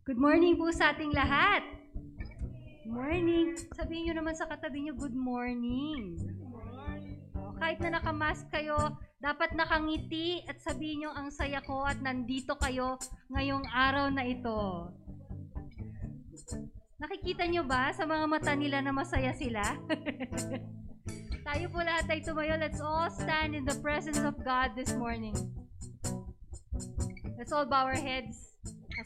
Good morning po sa ating lahat. Morning. Sabihin nyo naman sa katabi nyo, good morning. Oh, kahit na nakamask kayo, dapat nakangiti at sabihin nyo, ang saya ko at nandito kayo ngayong araw na ito. Nakikita nyo ba sa mga mata nila na masaya sila? Tayo po lahat ay tumayo. Let's all stand in the presence of God this morning. Let's all bow our heads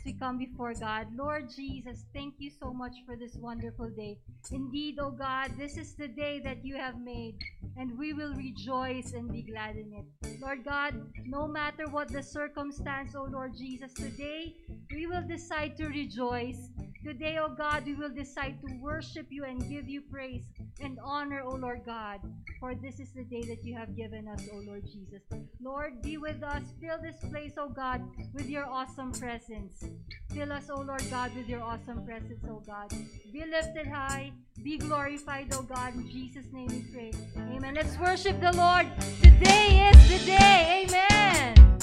we come before God. Lord Jesus, thank you so much for this wonderful day. Indeed, O God, this is the day that you have made, and we will rejoice and be glad in it. Lord God, no matter what the circumstance, O Lord Jesus, today we will decide to rejoice. Today, O God, we will decide to worship you and give you praise and honor, O Lord God, for this is the day that you have given us, O Lord Jesus. Lord, be with us. Fill this place, O God, with your awesome presence. Fill us, O Lord God, with your awesome presence, O God. Be lifted high, be glorified, O God. In Jesus' name we pray. Amen. Let's worship the Lord. Today is the day. Amen.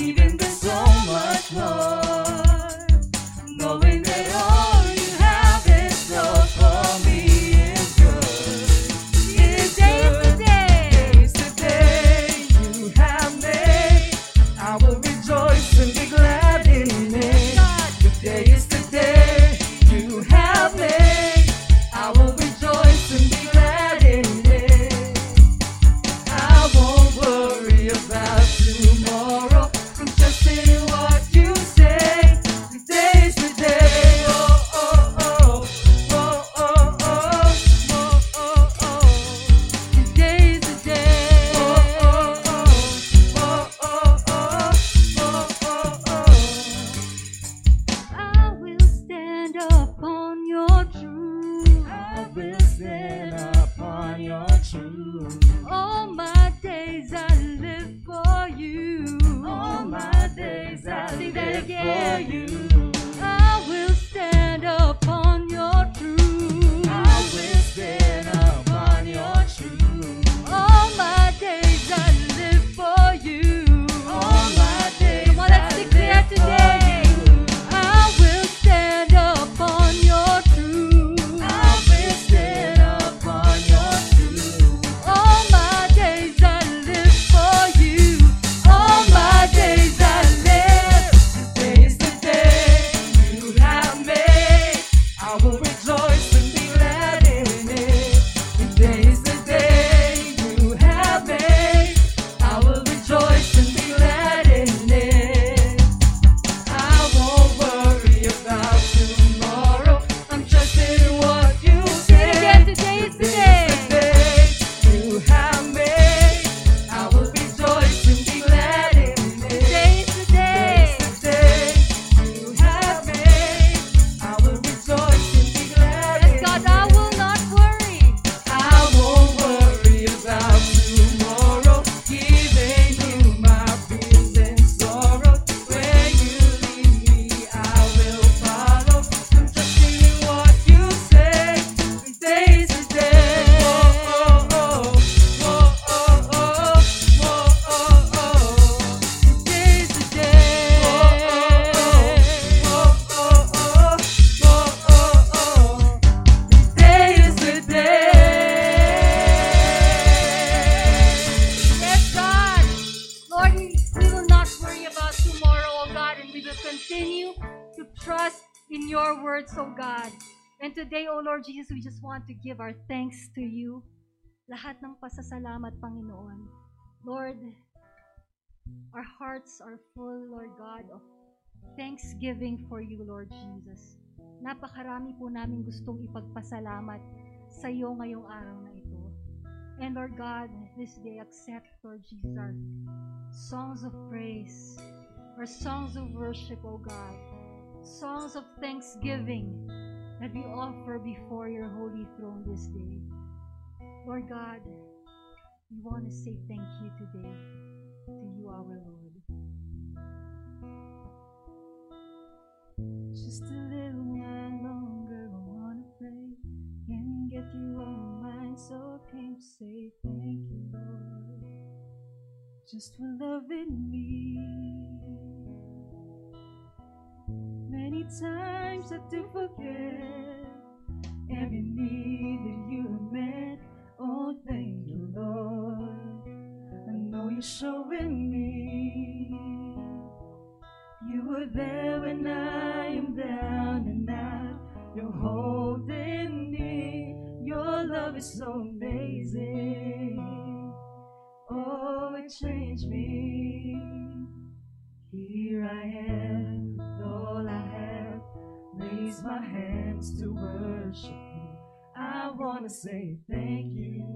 viven Lahat ng pasasalamat, Panginoon. Lord, our hearts are full, Lord God, of thanksgiving for you, Lord Jesus. Napakarami po namin gustong ipagpasalamat sa iyo ngayong araw na ito. And Lord God, this day accept, Lord Jesus, our songs of praise, our songs of worship, O God, songs of thanksgiving that we offer before your holy throne this day. Lord God, we want to say thank you today to you, our Lord. Just a little while longer, I wanna pray and get you on my mind, so I came to say thank you, Lord, just for loving me. Many times I do forget every need that you have met. Oh, thank you, Lord. I know you're showing me. You were there when I am down and out. You're holding me. Your love is so amazing. Oh, it changed me. Here I am, all I have. Raise my hands to worship. I want to say thank you.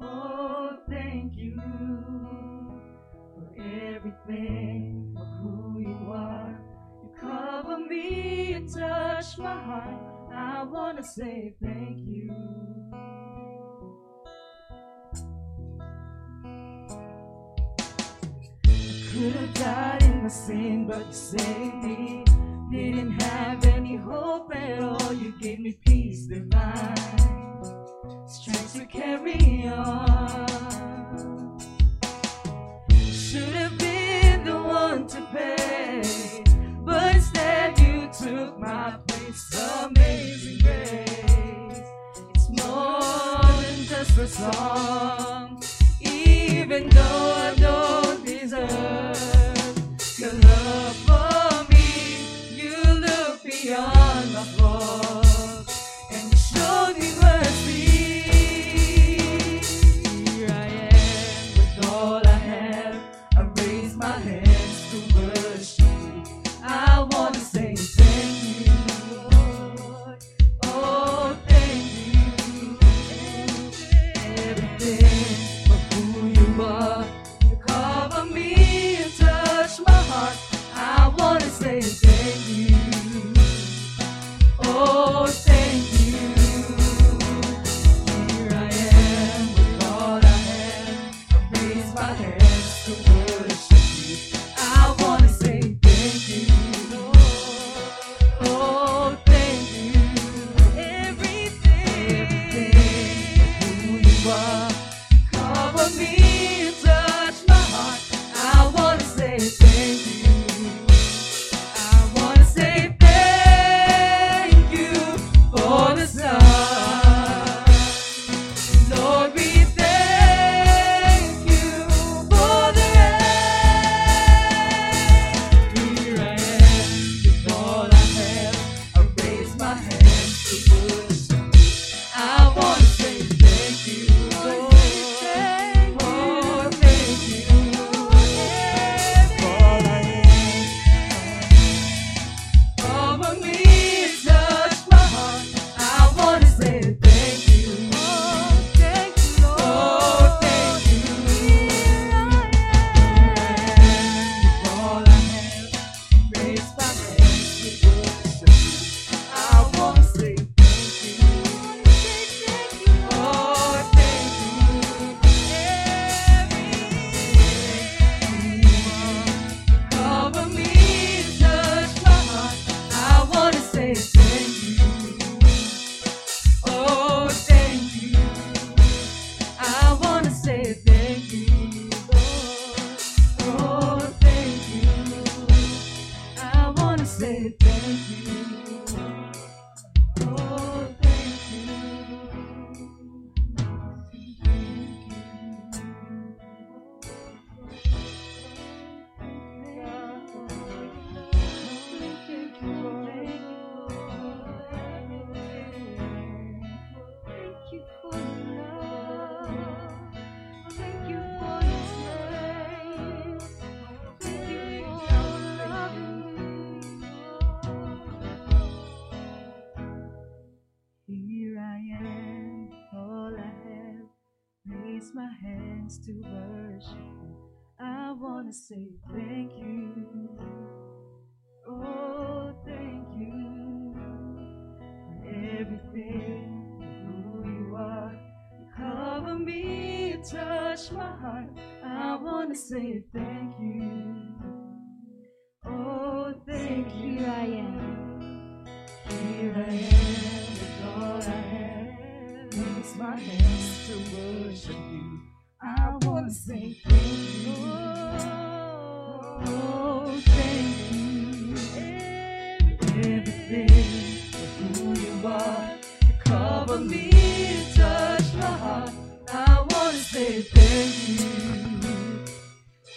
Oh, thank you for everything, for who you are. You cover me and touch my heart. I want to say thank you. Could have died in my sin, but you saved me. Didn't have any hope at all. You gave me peace divine, strength to carry on. Should have been the one to pay, but instead you took my place. Amazing grace. It's more than just a song, even though I don't deserve To say thank you. Oh, thank you for everything, for who you are. You cover me, you touch my heart. I want to say thank you. Oh, thank you. Here I am. Here I am all I have. Raise my hands to worship you. I want to say thank you. Oh, thank you. Everything for who you are. You cover me, you touch my heart. I want to say thank you.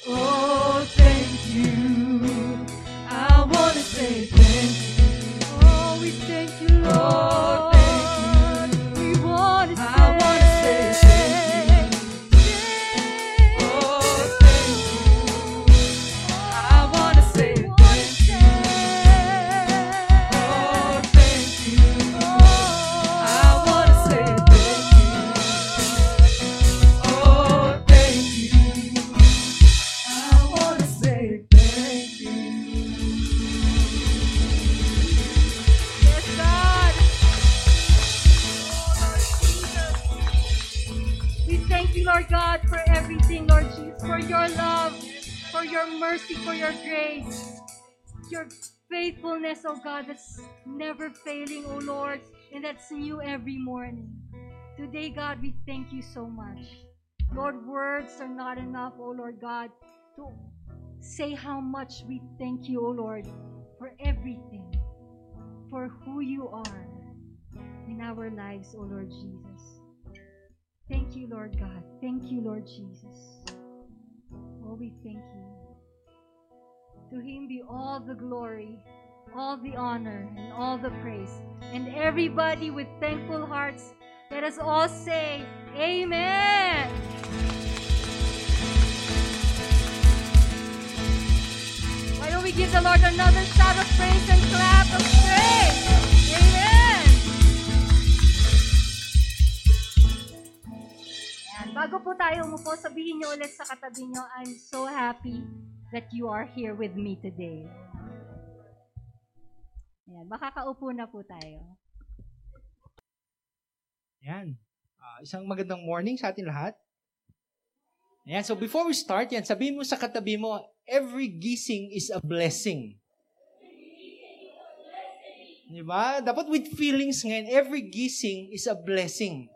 Oh, thank you. I want to say thank you. Oh, we thank you, Lord. Faithfulness, oh God, that's never failing, oh Lord, and that's new every morning. Today, God, we thank you so much. Lord, words are not enough, oh Lord God, to say how much we thank you, oh Lord, for everything, for who you are in our lives, oh Lord Jesus. Thank you, Lord God. Thank you, Lord Jesus. Oh, we thank you. To him be all the glory, all the honor, and all the praise. And everybody with thankful hearts, let us all say, Amen. Why don't we give the Lord another shout of praise and clap of praise? Amen. Yan. Bago po tayo umupo, sabihin niyo ulit sa katabi niyo, I'm so happy that you are here with me today. Yan. Makakaupo na po tayo. Yan. Ah, isang magandang morning sa atin lahat. Ayan, so before we start, yan, sabihin mo sa katabi mo, every gising is a blessing. Di ba? Dapat with feelings ngayon, every gising is a blessing.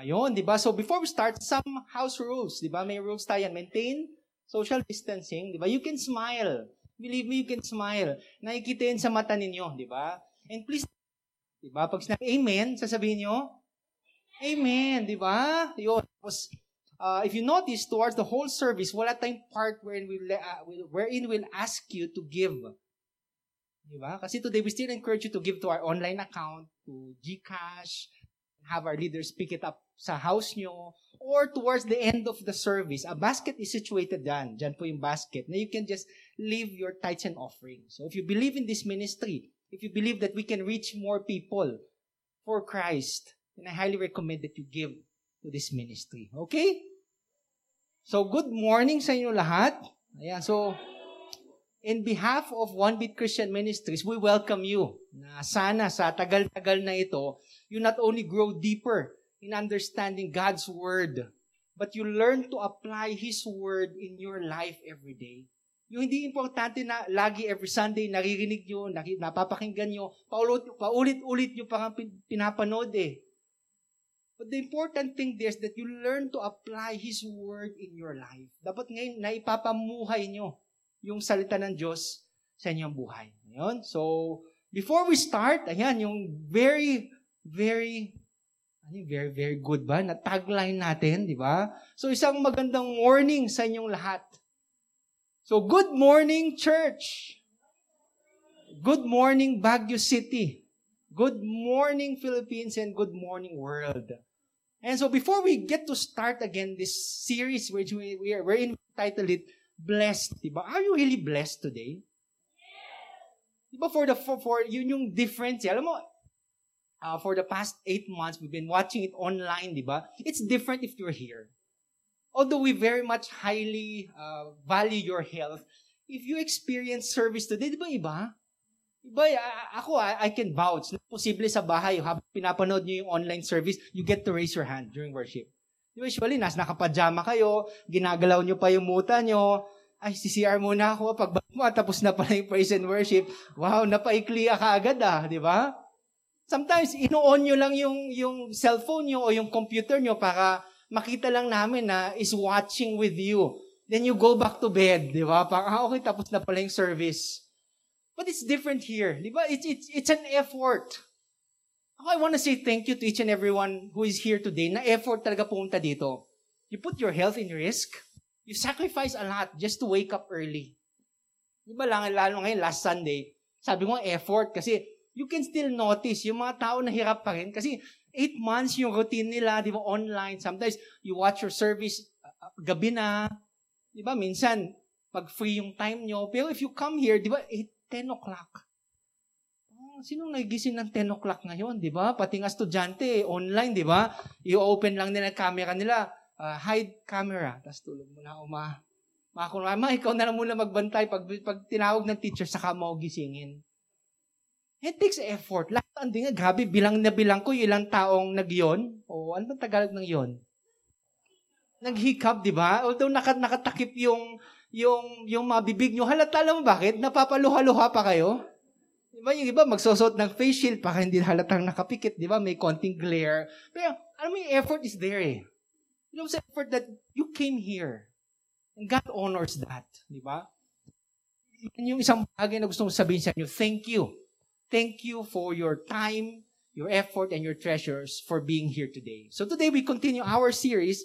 Ayun, di ba? So before we start, some house rules, di ba? May rules tayo yan. Maintain social distancing, di ba? You can smile. Believe me, you can smile. Nakikita yun sa mata ninyo, di ba? And please Di ba? Pag sinabi amen, sasabihin nyo, amen, di ba? Yun. Tapos, uh, if you notice, towards the whole service, wala tayong part wherein uh, we'll- wherein we'll ask you to give. Di ba? Kasi today, we still encourage you to give to our online account, to GCash, have our leaders pick it up sa house nyo, or towards the end of the service, a basket is situated dyan. Dyan po yung basket na you can just leave your tithes and offerings. So if you believe in this ministry, if you believe that we can reach more people for Christ, then I highly recommend that you give to this ministry. Okay? So, good morning sa inyo lahat. Ayan, so, in behalf of One Beat Christian Ministries, we welcome you na sana sa tagal-tagal na ito, you not only grow deeper in understanding God's Word, but you learn to apply His Word in your life every day. Yung hindi importante na lagi every Sunday naririnig nyo, napapakinggan nyo, paulit, paulit-ulit nyo pa pin, pinapanood eh. But the important thing there is that you learn to apply His Word in your life. Dapat ngayon naipapamuhay nyo yung salita ng Diyos sa inyong buhay. Ayun. So, before we start, ayan, yung very, very, very, very good ba? Na tagline natin, di ba? So, isang magandang morning sa inyong lahat. So, good morning, church. Good morning, Baguio City. Good morning, Philippines, and good morning, world. And so, before we get to start again this series, which we, we are, we're entitled it, Blessed. Diba? Are you really blessed today? Diba for the, for, for yun yung difference. eh. Alam mo, uh, for the past eight months, we've been watching it online, di ba? It's different if you're here. Although we very much highly uh, value your health, if you experience service today, di ba iba? Iba, ako, I, I can vouch posible sa bahay, habang pinapanood nyo yung online service, you get to raise your hand during worship. Usually, nas nakapajama kayo, ginagalaw nyo pa yung muta nyo, ay, CCR muna ako, pag mo, tapos na pala yung praise and worship, wow, napaikli ka agad ah, di ba? Sometimes, ino-on nyo lang yung, yung cellphone nyo o yung computer nyo para makita lang namin na is watching with you. Then you go back to bed, di ba? Parang, ah, okay, tapos na pala yung service. But it's different here, di ba? It's, it's, it's an effort. Ako, I want to say thank you to each and everyone who is here today na effort talaga pumunta dito. You put your health in risk. You sacrifice a lot just to wake up early. Di ba lang, lalo ngayon, last Sunday, sabi ko effort kasi you can still notice yung mga tao na hirap pa rin kasi eight months yung routine nila, di ba, online. Sometimes you watch your service uh, uh, gabi na. Di ba, minsan, pag free yung time nyo. Pero if you come here, di ba, 8, 10 o'clock. Oh, Sinong nagising ng 10 o'clock ngayon, di ba? Pati nga estudyante, online, di ba? I-open lang nila camera nila, uh, hide camera, tapos tulog mo na, uma. Mga kunwama, ikaw na lang muna magbantay pag, pag tinawag ng teacher, saka mo gisingin. It takes effort. Lahat ang nga, grabe, bilang na bilang ko, yung ilang taong nag-yon. O, ano bang Tagalog ng yon? Naghikap, di ba? Although nakat nakatakip yung, yung, yung mga bibig nyo, halata alam mo bakit? Napapaluha-luha pa kayo? Di ba? Yung iba, magsusot ng face shield para hindi halatang nakapikit, di ba? May konting glare. Pero, alam mo, yung effort is there eh. You know, sa effort that you came here. And God honors that. Di ba? Yan yung isang bagay na gusto kong sabihin sa inyo. Thank you. Thank you for your time, your effort, and your treasures for being here today. So today we continue our series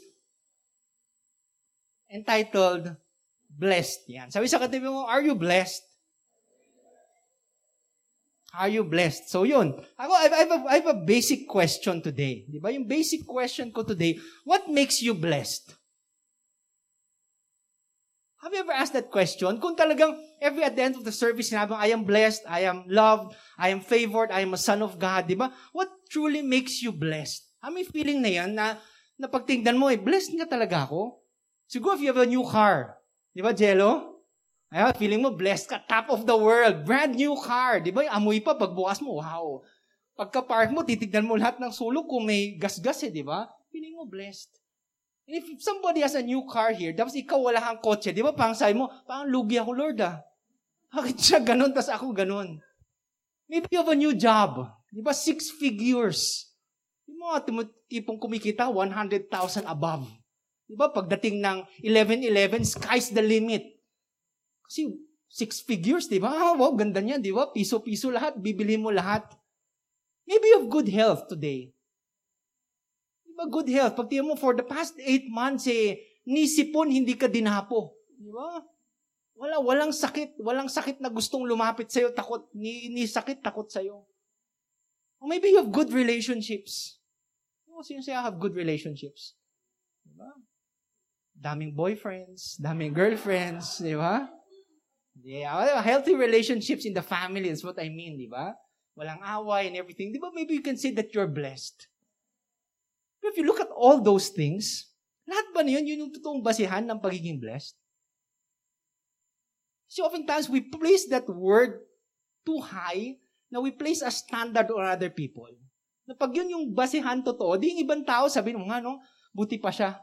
entitled Blessed. Yan. Sabi sa katabi mo, are you blessed? Are you blessed? So yun. Ako, I have, a, I have a basic question today. Di ba? Yung basic question ko today, what makes you blessed? Have you ever asked that question? Kung talagang every at the end of the service, sinabi I am blessed, I am loved, I am favored, I am a son of God, di ba? What truly makes you blessed? Ah, may feeling na yan na, na pagtingnan mo, eh, blessed nga talaga ako. Siguro if you have a new car, di ba, Jello? Ay, feeling mo, blessed ka, top of the world, brand new car, di ba? Amoy pa, pagbukas mo, wow. Pagka-park mo, titignan mo lahat ng sulok kung may gas-gas eh, di ba? Feeling mo blessed. If somebody has a new car here, tapos ikaw wala kang kotse, di ba? Parang sabi mo, parang lugi ako, Lord ah. Bakit siya ganun, tapos ako ganun? Maybe you have a new job. Di ba? Six figures. Yung mga tipong kumikita, 100,000 above. Di ba? Pagdating ng 11-11, sky's the limit. Kasi six figures, di ba? Ah, wow, ganda niya, di ba? Piso-piso lahat, bibili mo lahat. Maybe you have good health today. Good health? Pag mo, for the past eight months, eh, nisipon, hindi ka dinapo. Di ba? Wala, walang sakit. Walang sakit na gustong lumapit sa'yo, takot. Ni, ni sakit, takot sa'yo. Or maybe you have good relationships. Ano sino siya have good relationships? Di ba? Daming boyfriends, daming girlfriends, di ba? Yeah, healthy relationships in the family is what I mean, di ba? Walang away and everything. Di ba maybe you can say that you're blessed? If you look at all those things, lahat ba na yun, yun yung totoong basihan ng pagiging blessed? See, oftentimes we place that word too high na we place a standard on other people. Na pag yun yung basihan totoo, di yung ibang tao sabi mo nga, no, buti pa siya.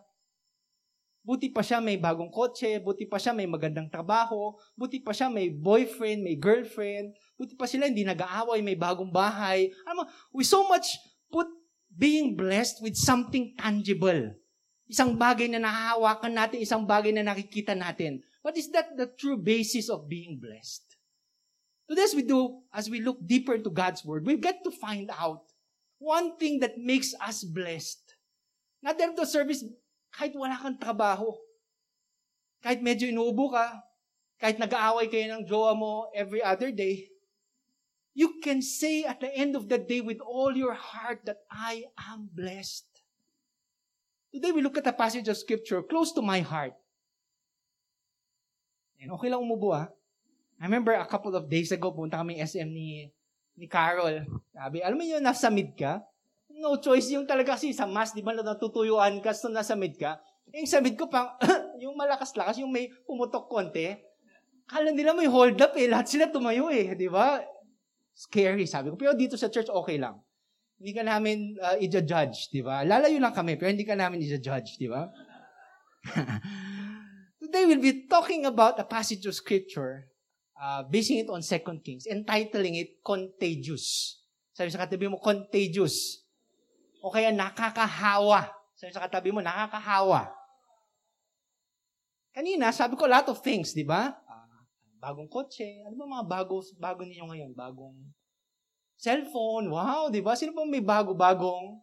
Buti pa siya may bagong kotse, buti pa siya may magandang trabaho, buti pa siya may boyfriend, may girlfriend, buti pa sila hindi nag-aaway, may bagong bahay. Alam mo, we so much put being blessed with something tangible. Isang bagay na nahahawakan natin, isang bagay na nakikita natin. But is that the true basis of being blessed? Today, as we do, as we look deeper into God's Word, we've got to find out one thing that makes us blessed. Not that the service, kahit wala kang trabaho, kahit medyo inuubo ka, kahit nag-aaway kayo ng jowa mo every other day, you can say at the end of the day with all your heart that I am blessed. Today we look at a passage of scripture close to my heart. And okay lang umubo ah. I remember a couple of days ago, punta kami SM ni, ni Carol. Sabi, alam mo yun, nasa mid ka? No choice yung talaga kasi sa mass, di ba, natutuyuan ka, so nasa mid ka. Yung sa mid ko pang, yung malakas-lakas, yung may pumutok konti. Kala nila may hold up eh. Lahat sila tumayo eh. Di ba? Scary, sabi ko. Pero dito sa church, okay lang. Hindi ka namin uh, i-judge, di ba? Lalayo lang kami, pero hindi ka namin i-judge, di ba? Today we'll be talking about a passage of scripture, uh, basing it on Second Kings, entitling it Contagious. Sabi sa katabi mo, contagious. O kaya nakakahawa. Sabi sa katabi mo, nakakahawa. Kanina, sabi ko a lot of things, di ba? Bagong kotse. Ano ba mga bago, bago ninyo ngayon? Bagong cellphone. Wow, di ba? Sino pa may bago-bagong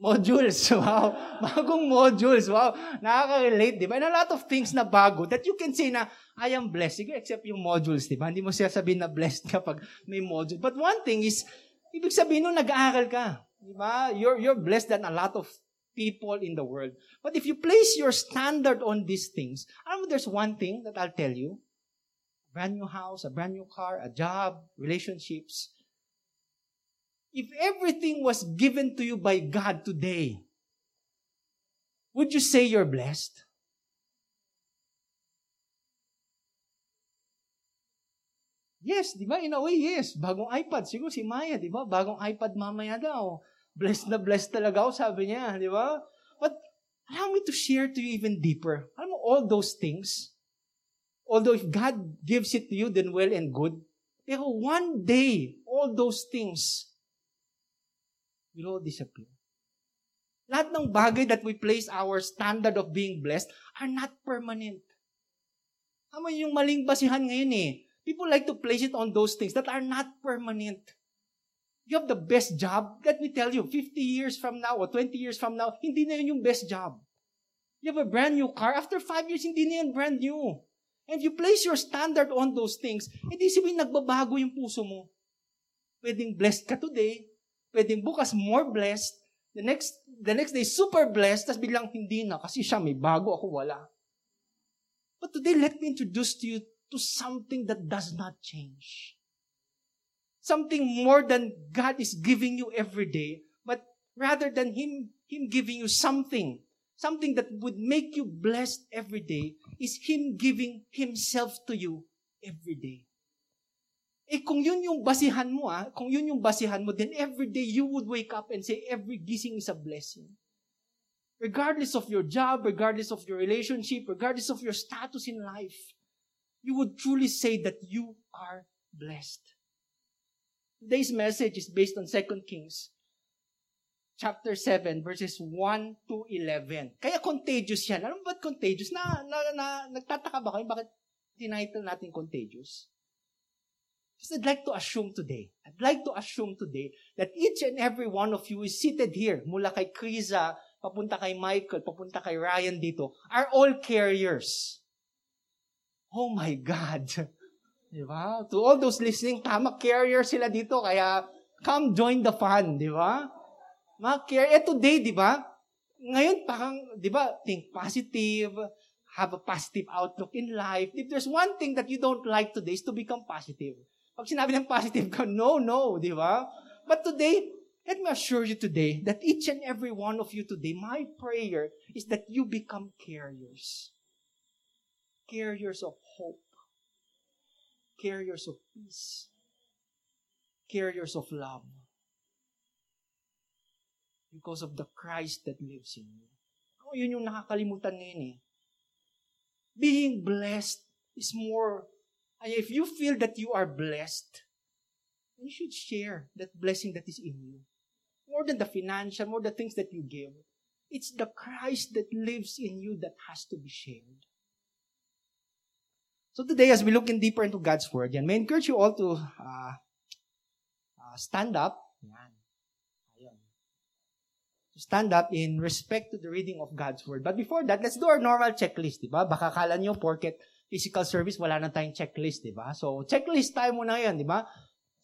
modules? Wow. Bagong modules. Wow. Nakaka-relate, di ba? And a lot of things na bago that you can say na, I am blessed. Except yung modules, di ba? Hindi mo siya sabihin na blessed kapag may module. But one thing is, ibig sabihin nung nag-aaral ka. Di ba? You're, you're blessed than a lot of people in the world. But if you place your standard on these things, alam mo, there's one thing that I'll tell you. Brand new house, a brand new car, a job, relationships. If everything was given to you by God today, would you say you're blessed? Yes, di ba? In a way, yes. Bagong iPad. Siguro si Maya, di ba? Bagong iPad mamaya daw. Blessed na blessed talaga ako, sabi niya. Di ba? But allow me to share to you even deeper. Alam mo, all those things, although if God gives it to you, then well and good. Pero one day, all those things will all disappear. Lahat ng bagay that we place our standard of being blessed are not permanent. Tama yung maling basihan ngayon eh. People like to place it on those things that are not permanent. You have the best job. Let me tell you, 50 years from now or 20 years from now, hindi na yun yung best job. You have a brand new car. After 5 years, hindi na yan brand new. And you place your standard on those things, hindi sabihin nagbabago yung puso mo. Pwedeng blessed ka today, pwedeng bukas more blessed, the next the next day super blessed, tapos biglang hindi na kasi siya may bago, ako wala. But today, let me introduce to you to something that does not change. Something more than God is giving you every day, but rather than Him, Him giving you something, something that would make you blessed every day, is Him giving Himself to you every day. Eh kung yun yung basihan mo, ah, kung yun yung basihan mo, then every day you would wake up and say, every gising is a blessing. Regardless of your job, regardless of your relationship, regardless of your status in life, you would truly say that you are blessed. Today's message is based on 2 Kings chapter 7 verses 1 to 11. Kaya contagious yan. Alam mo ba't contagious? Na, na, na, nagtataka ba kayo bakit tinitle natin contagious? Because I'd like to assume today, I'd like to assume today that each and every one of you is seated here, mula kay Kriza, papunta kay Michael, papunta kay Ryan dito, are all carriers. Oh my God. Di ba? To all those listening, tama, carrier sila dito. Kaya, come join the fun. Di ba? Mga. Eh, today, di ba? Ngayon, parang, di ba, think positive, have a positive outlook in life. If there's one thing that you don't like today is to become positive. Pag sinabi ng positive ka, no, no, di ba? But today, let me assure you today that each and every one of you today, my prayer is that you become carriers carriers of hope, carriers of peace, carriers of love. Because of the Christ that lives in you. Oh, yun yung nakakalimutan ngayon eh. Being blessed is more, if you feel that you are blessed, you should share that blessing that is in you. More than the financial, more the things that you give. It's the Christ that lives in you that has to be shared. So today, as we look in deeper into God's Word, yan, may encourage you all to uh, uh, stand up. Yan. Stand up in respect to the reading of God's Word. But before that, let's do our normal checklist, di ba? Baka kala nyo, porket physical service, wala na tayong checklist, di ba? So, checklist tayo muna yan, di ba?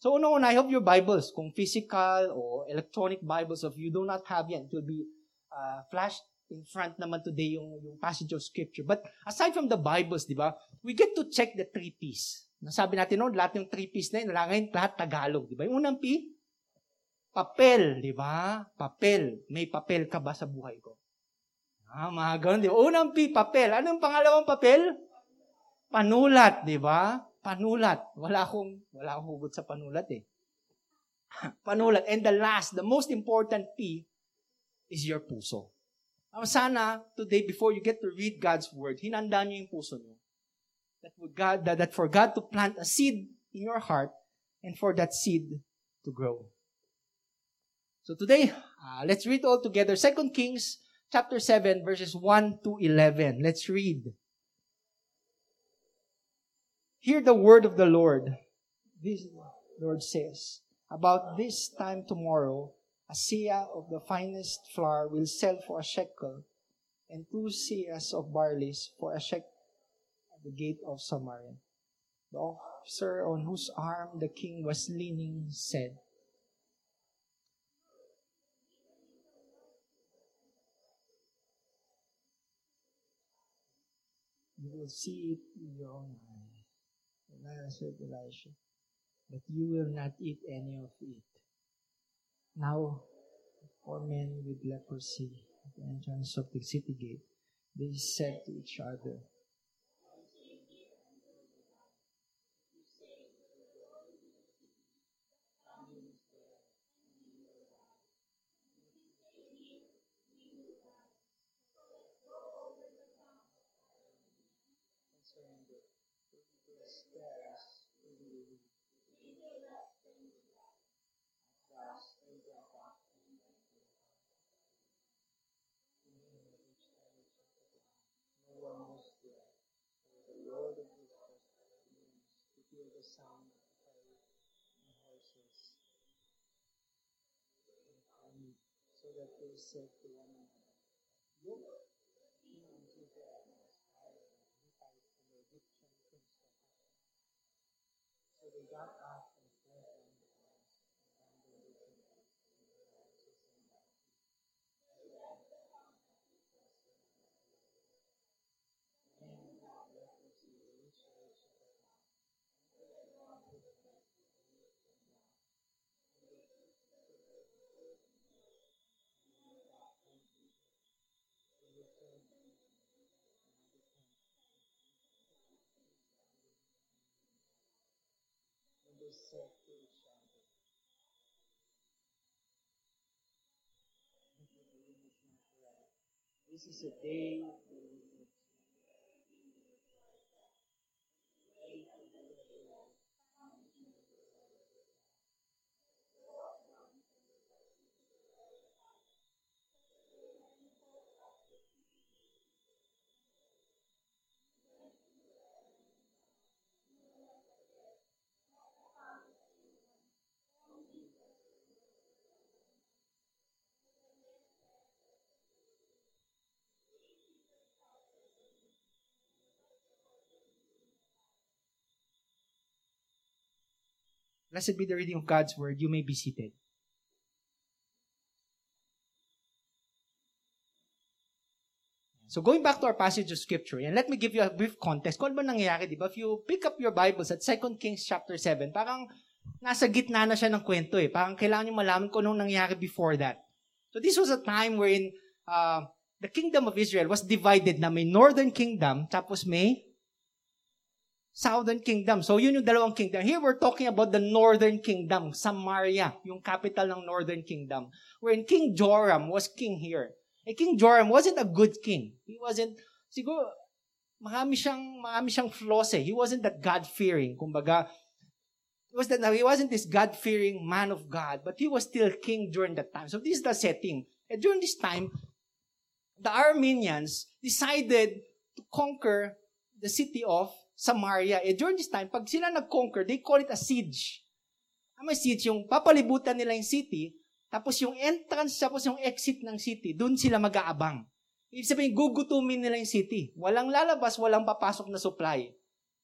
So, una-una, I hope your Bibles, kung physical or electronic Bibles, if you do not have yan, it will be uh, flashed in front naman today yung, yung passage of scripture. But aside from the Bibles, di ba, we get to check the three P's. Nasabi natin noon, lahat yung three P's na yun, wala ngayon, lahat Tagalog. Di ba? Yung unang P, papel. Di ba? Papel. May papel ka ba sa buhay ko? Ah, mga ganun, di ba? Unang P, papel. Anong pangalawang papel? Panulat, di ba? Panulat. Wala akong, wala akong hugot sa panulat eh. Panulat. And the last, the most important P is your puso. Sana today, before you get to read God's Word, hinanda niyo yung puso niyo. That, God, that, that for God to plant a seed in your heart and for that seed to grow. So today, uh, let's read all together. 2 Kings chapter 7, verses 1 to 11. Let's read. Hear the word of the Lord. This Lord says, About this time tomorrow, a seah of the finest flour will sell for a shekel, and two seahs of barley for a shekel at the gate of Samaria. The officer on whose arm the king was leaning said, You will see it with your own eye. Answered Elisha, But you will not eat any of it. Now, four men with leprosy at the entrance of the city gate, they said to each other, said to one another, Look, King of Judah has hired Hittite from the Egyptian prince of So they got This is a day Blessed be the reading of God's word. You may be seated. So going back to our passage of scripture, and let me give you a brief context. Kung ano ba nangyayari, di ba? If you pick up your Bibles at 2 Kings chapter 7, parang nasa gitna na siya ng kwento eh. Parang kailangan nyo malaman kung anong nangyari before that. So this was a time wherein uh, the kingdom of Israel was divided na may northern kingdom, tapos may southern kingdom. So yun yung dalawang kingdom. Here we're talking about the northern kingdom, Samaria, yung capital ng northern kingdom. Wherein King Joram was king here. Eh, King Joram wasn't a good king. He wasn't, siguro, marami siyang, marami siyang flaws eh. He wasn't that God-fearing. Kumbaga, he, was that, he wasn't this God-fearing man of God, but he was still king during that time. So this is the setting. And during this time, the Armenians decided to conquer the city of Samaria. Eh, during this time, pag sila nag-conquer, they call it a siege. Ano siege? Yung papalibutan nila yung city, tapos yung entrance, tapos yung exit ng city, doon sila mag-aabang. Ibig sabihin, gugutumin nila yung city. Walang lalabas, walang papasok na supply.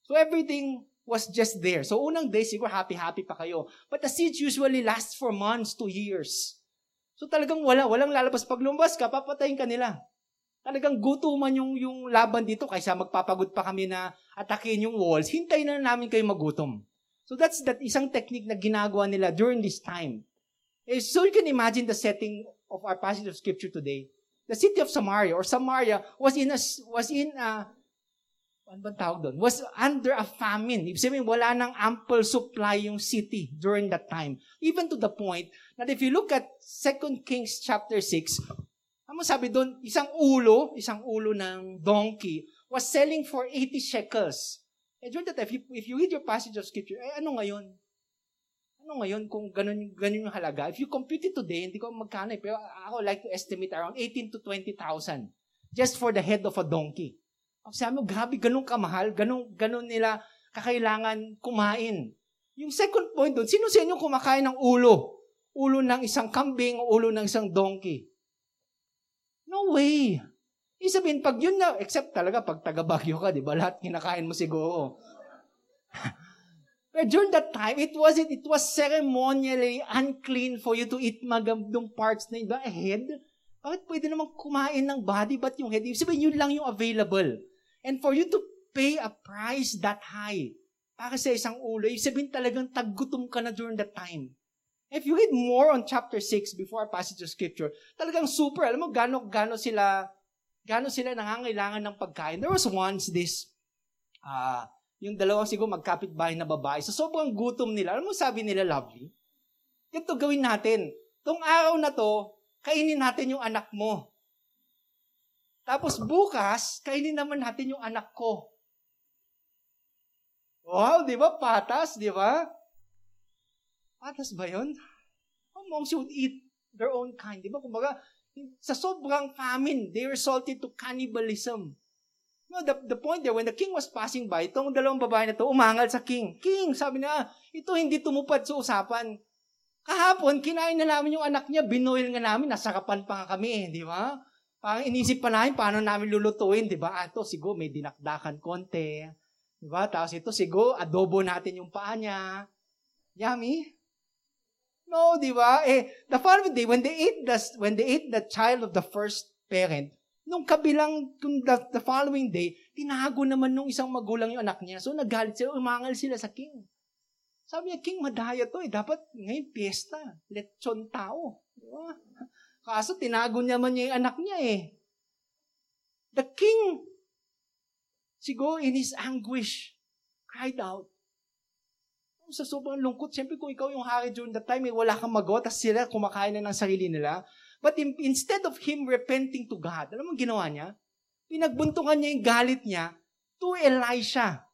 So everything was just there. So unang day, siguro happy-happy pa kayo. But the siege usually lasts for months to years. So talagang wala, walang lalabas. Pag lumabas ka, papatayin ka nila. Talagang gutuman yung, yung laban dito kaysa magpapagod pa kami na atakin yung walls, hintayin na namin kayo magutom. So that's that isang technique na ginagawa nila during this time. Eh, so you can imagine the setting of our passage of scripture today. The city of Samaria or Samaria was in a, was in a, ano bang tawag doon? Was under a famine. Ibig sabihin, wala nang ample supply yung city during that time. Even to the point that if you look at 2 Kings chapter 6, ano sabi doon? Isang ulo, isang ulo ng donkey was selling for 80 shekels. Eh, during that if you, if you read your passage of scripture, eh, ano ngayon? Ano ngayon kung ganun, ganun yung halaga? If you compute it today, hindi ko magkano eh, pero ako like to estimate around 18 to 20,000 just for the head of a donkey. Sabi mo, grabe, ganun kamahal, ganun, ganun nila kakailangan kumain. Yung second point doon, sino sa inyo kumakain ng ulo? Ulo ng isang kambing o ulo ng isang donkey? No way. Ibig sabihin, pag yun na, except talaga pag taga-Bagyo ka, di ba? Lahat kinakain mo siguro. But during that time, it was it, was ceremonially unclean for you to eat magandong parts na iba head. Bakit pwede naman kumain ng body but yung head? Ibig sabihin, yun lang yung available. And for you to pay a price that high para sa isang ulo, ibig sabihin talagang taggutom ka na during that time. If you read more on chapter 6 before our passage of scripture, talagang super, alam mo, gano, gano sila, gano sila nangangailangan ng pagkain. There was once this, uh, yung dalawang siguro magkapit-bahay na babae, so sobrang gutom nila. Alam mo sabi nila, lovely? Ganito gawin natin. Tong araw na to, kainin natin yung anak mo. Tapos bukas, kainin naman natin yung anak ko. Wow, di ba? Patas, di ba? Patas ba yun? Monks would eat their own kind? Di ba? Kumbaga, sa sobrang famine, they resulted to cannibalism. No, the, the point there, when the king was passing by, itong dalawang babae na to, umangal sa king. King, sabi na, ito hindi tumupad sa usapan. Kahapon, kinain na namin yung anak niya, binoil nga namin, nasarapan pa nga kami, eh, di ba? Parang inisip pa namin, paano namin lulutuin, di ba? Ah, ito, siguro may dinakdakan konti. Di ba? Tapos ito, siguro, adobo natin yung paa niya. Yummy. No, di ba? Eh, the following day, when they ate the, when they ate the child of the first parent, nung kabilang, the, the following day, tinago naman nung isang magulang yung anak niya. So, nagalit sila, umangal sila sa king. Sabi niya, king, madaya to eh. Dapat ngayon, piyesta. Lechon tao. Di ba? Kaso, tinago naman niya yung anak niya eh. The king, siguro in his anguish, cried out, sa sobrang lungkot, siyempre kung ikaw yung hari during that time, eh, wala kang magawa, tapos sila kumakain na ng sarili nila. But in, instead of him repenting to God, alam mo ginawa niya? Pinagbuntungan niya yung galit niya to Elisha.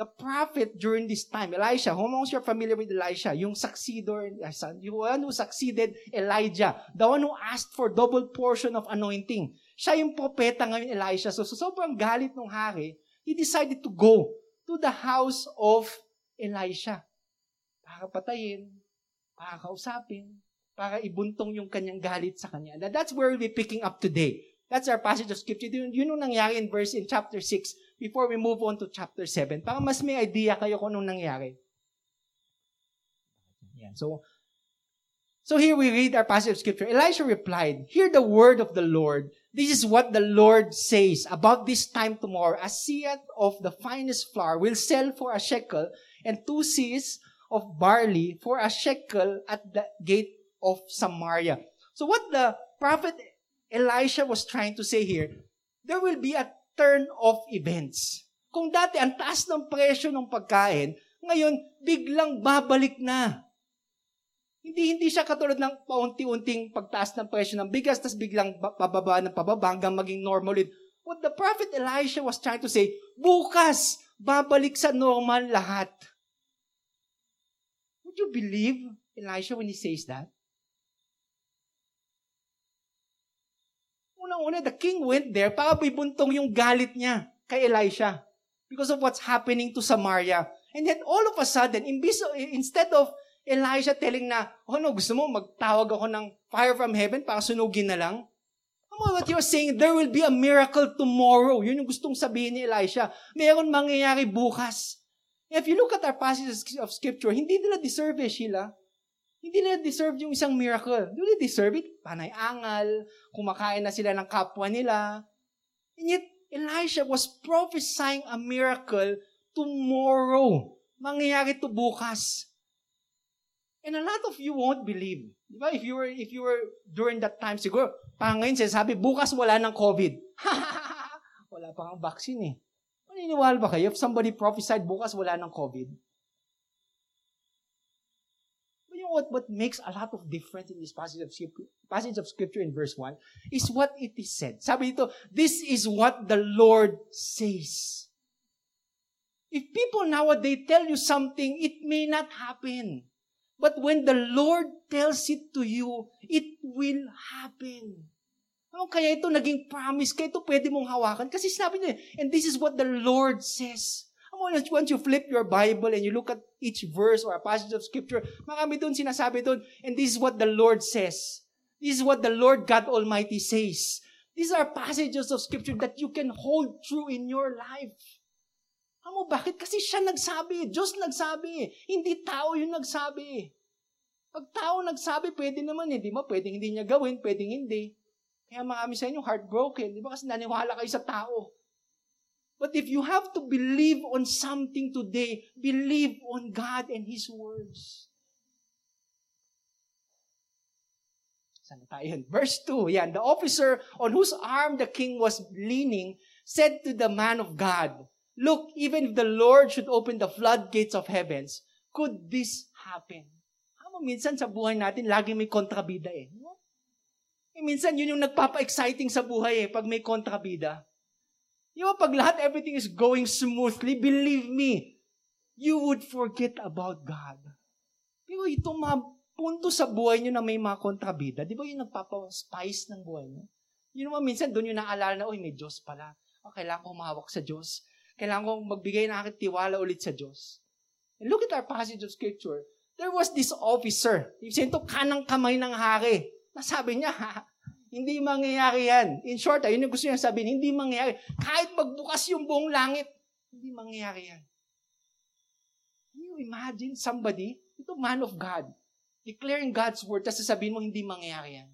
The prophet during this time, Elisha, who amongst you familiar with Elisha? Yung succeedor, yung one who succeeded Elijah. The one who asked for double portion of anointing. Siya yung propeta ngayon, Elisha. So, so sobrang galit ng hari, he decided to go to the house of Elisha. Para patayin, para kausapin, para ibuntong yung kanyang galit sa kanya. That's where we'll be picking up today. That's our passage of scripture. Yun, yun yung nangyari in verse in chapter 6 before we move on to chapter 7. Para mas may idea kayo kung anong nangyari. Yan. So, so here we read our passage of scripture. Elisha replied, Hear the word of the Lord. This is what the Lord says. About this time tomorrow, a seah of the finest flour will sell for a shekel and two seahs of barley for a shekel at the gate of Samaria. So what the prophet Elisha was trying to say here, there will be a turn of events. Kung dati ang taas ng presyo ng pagkain, ngayon biglang babalik na. Hindi hindi siya katulad ng paunti-unting pagtaas ng presyo ng bigas tapos biglang pababa ng pababa hanggang maging normal. What the prophet Elisha was trying to say, bukas babalik sa normal lahat. Would you believe Elisha when he says that? Unang-una, the king went there para bibuntong yung galit niya kay Elisha because of what's happening to Samaria. And then all of a sudden, instead of Elisha telling na, oh no, gusto mo magtawag ako ng fire from heaven para sunugin na lang? What you're saying, there will be a miracle tomorrow. Yun yung gustong sabihin ni Elisha. Meron mangyayari bukas. If you look at our passages of scripture, hindi nila deserve eh, Sheila. Hindi nila deserve yung isang miracle. Do they deserve it? Panay angal, kumakain na sila ng kapwa nila. And yet, Elisha was prophesying a miracle tomorrow. Mangyayari to bukas. And a lot of you won't believe. Di ba? If you were, if you were during that time, siguro, parang ngayon sinasabi, bukas wala ng COVID. wala pa ang vaccine eh. Maniniwala ba kayo if somebody prophesied bukas wala ng COVID? But you know what, what makes a lot of difference in this passage of, scripture, passage of scripture in verse 1 is what it is said. Sabi dito, this is what the Lord says. If people nowadays tell you something, it may not happen. But when the Lord tells it to you, it will happen. Ano kaya ito naging promise? Kaya ito pwede mong hawakan. Kasi sinabi niya, and this is what the Lord says. Once you flip your Bible and you look at each verse or a passage of Scripture, marami doon sinasabi doon, and this is what the Lord says. This is what the Lord God Almighty says. These are passages of Scripture that you can hold true in your life. Amo, bakit? Kasi siya nagsabi. Diyos nagsabi. Hindi tao yung nagsabi. Pag tao nagsabi, pwede naman eh. Di ba? Pwedeng hindi niya gawin, pwedeng hindi. Kaya marami sa inyo heartbroken. Di ba? Kasi naniwala kayo sa tao. But if you have to believe on something today, believe on God and His words. Saan? Verse 2, yan. The officer on whose arm the king was leaning said to the man of God, Look, even if the Lord should open the floodgates of heavens, could this happen? Ano, minsan sa buhay natin, lagi may kontrabida eh. eh minsan, yun yung nagpapa-exciting sa buhay eh, pag may kontrabida. Yung pag lahat, everything is going smoothly, believe me, you would forget about God. Pero itong mga punto sa buhay nyo na may mga kontrabida, di ba yung nagpapa-spice ng buhay nyo? Yun naman minsan, doon yung naalala na, uy, may Diyos pala. Oh, kailangan ko humawak sa Diyos. Kailangan kong magbigay ng aking tiwala ulit sa Diyos. And look at our passage of scripture. There was this officer. Ibig sabihin ito, kanang kamay ng hari. Nasabi niya, hindi mangyayari yan. In short, ayun yung gusto niya sabihin, hindi mangyayari. Kahit magbukas yung buong langit, hindi mangyayari yan. Can you imagine somebody, ito man of God, declaring God's word, tapos sasabihin mo, hindi mangyayari yan.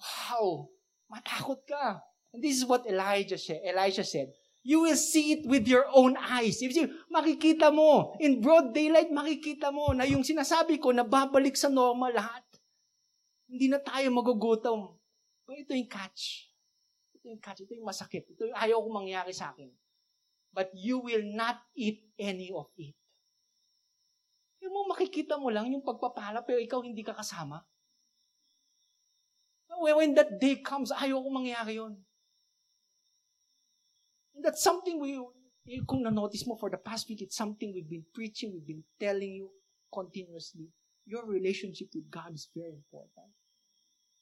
Wow! Matakot ka. And this is what Elijah said. Elijah said, You will see it with your own eyes. Ibig makikita mo. In broad daylight, makikita mo na yung sinasabi ko na babalik sa normal lahat. Hindi na tayo magugutom. Ito yung catch. Ito yung catch. Ito yung masakit. Ito yung ayaw kong mangyari sa akin. But you will not eat any of it. Yung mo, makikita mo lang yung pagpapala, pero ikaw hindi ka kasama. When that day comes, ayaw kong mangyari yon. And that's something we, kung na-notice mo for the past week, it's something we've been preaching, we've been telling you continuously. Your relationship with God is very important.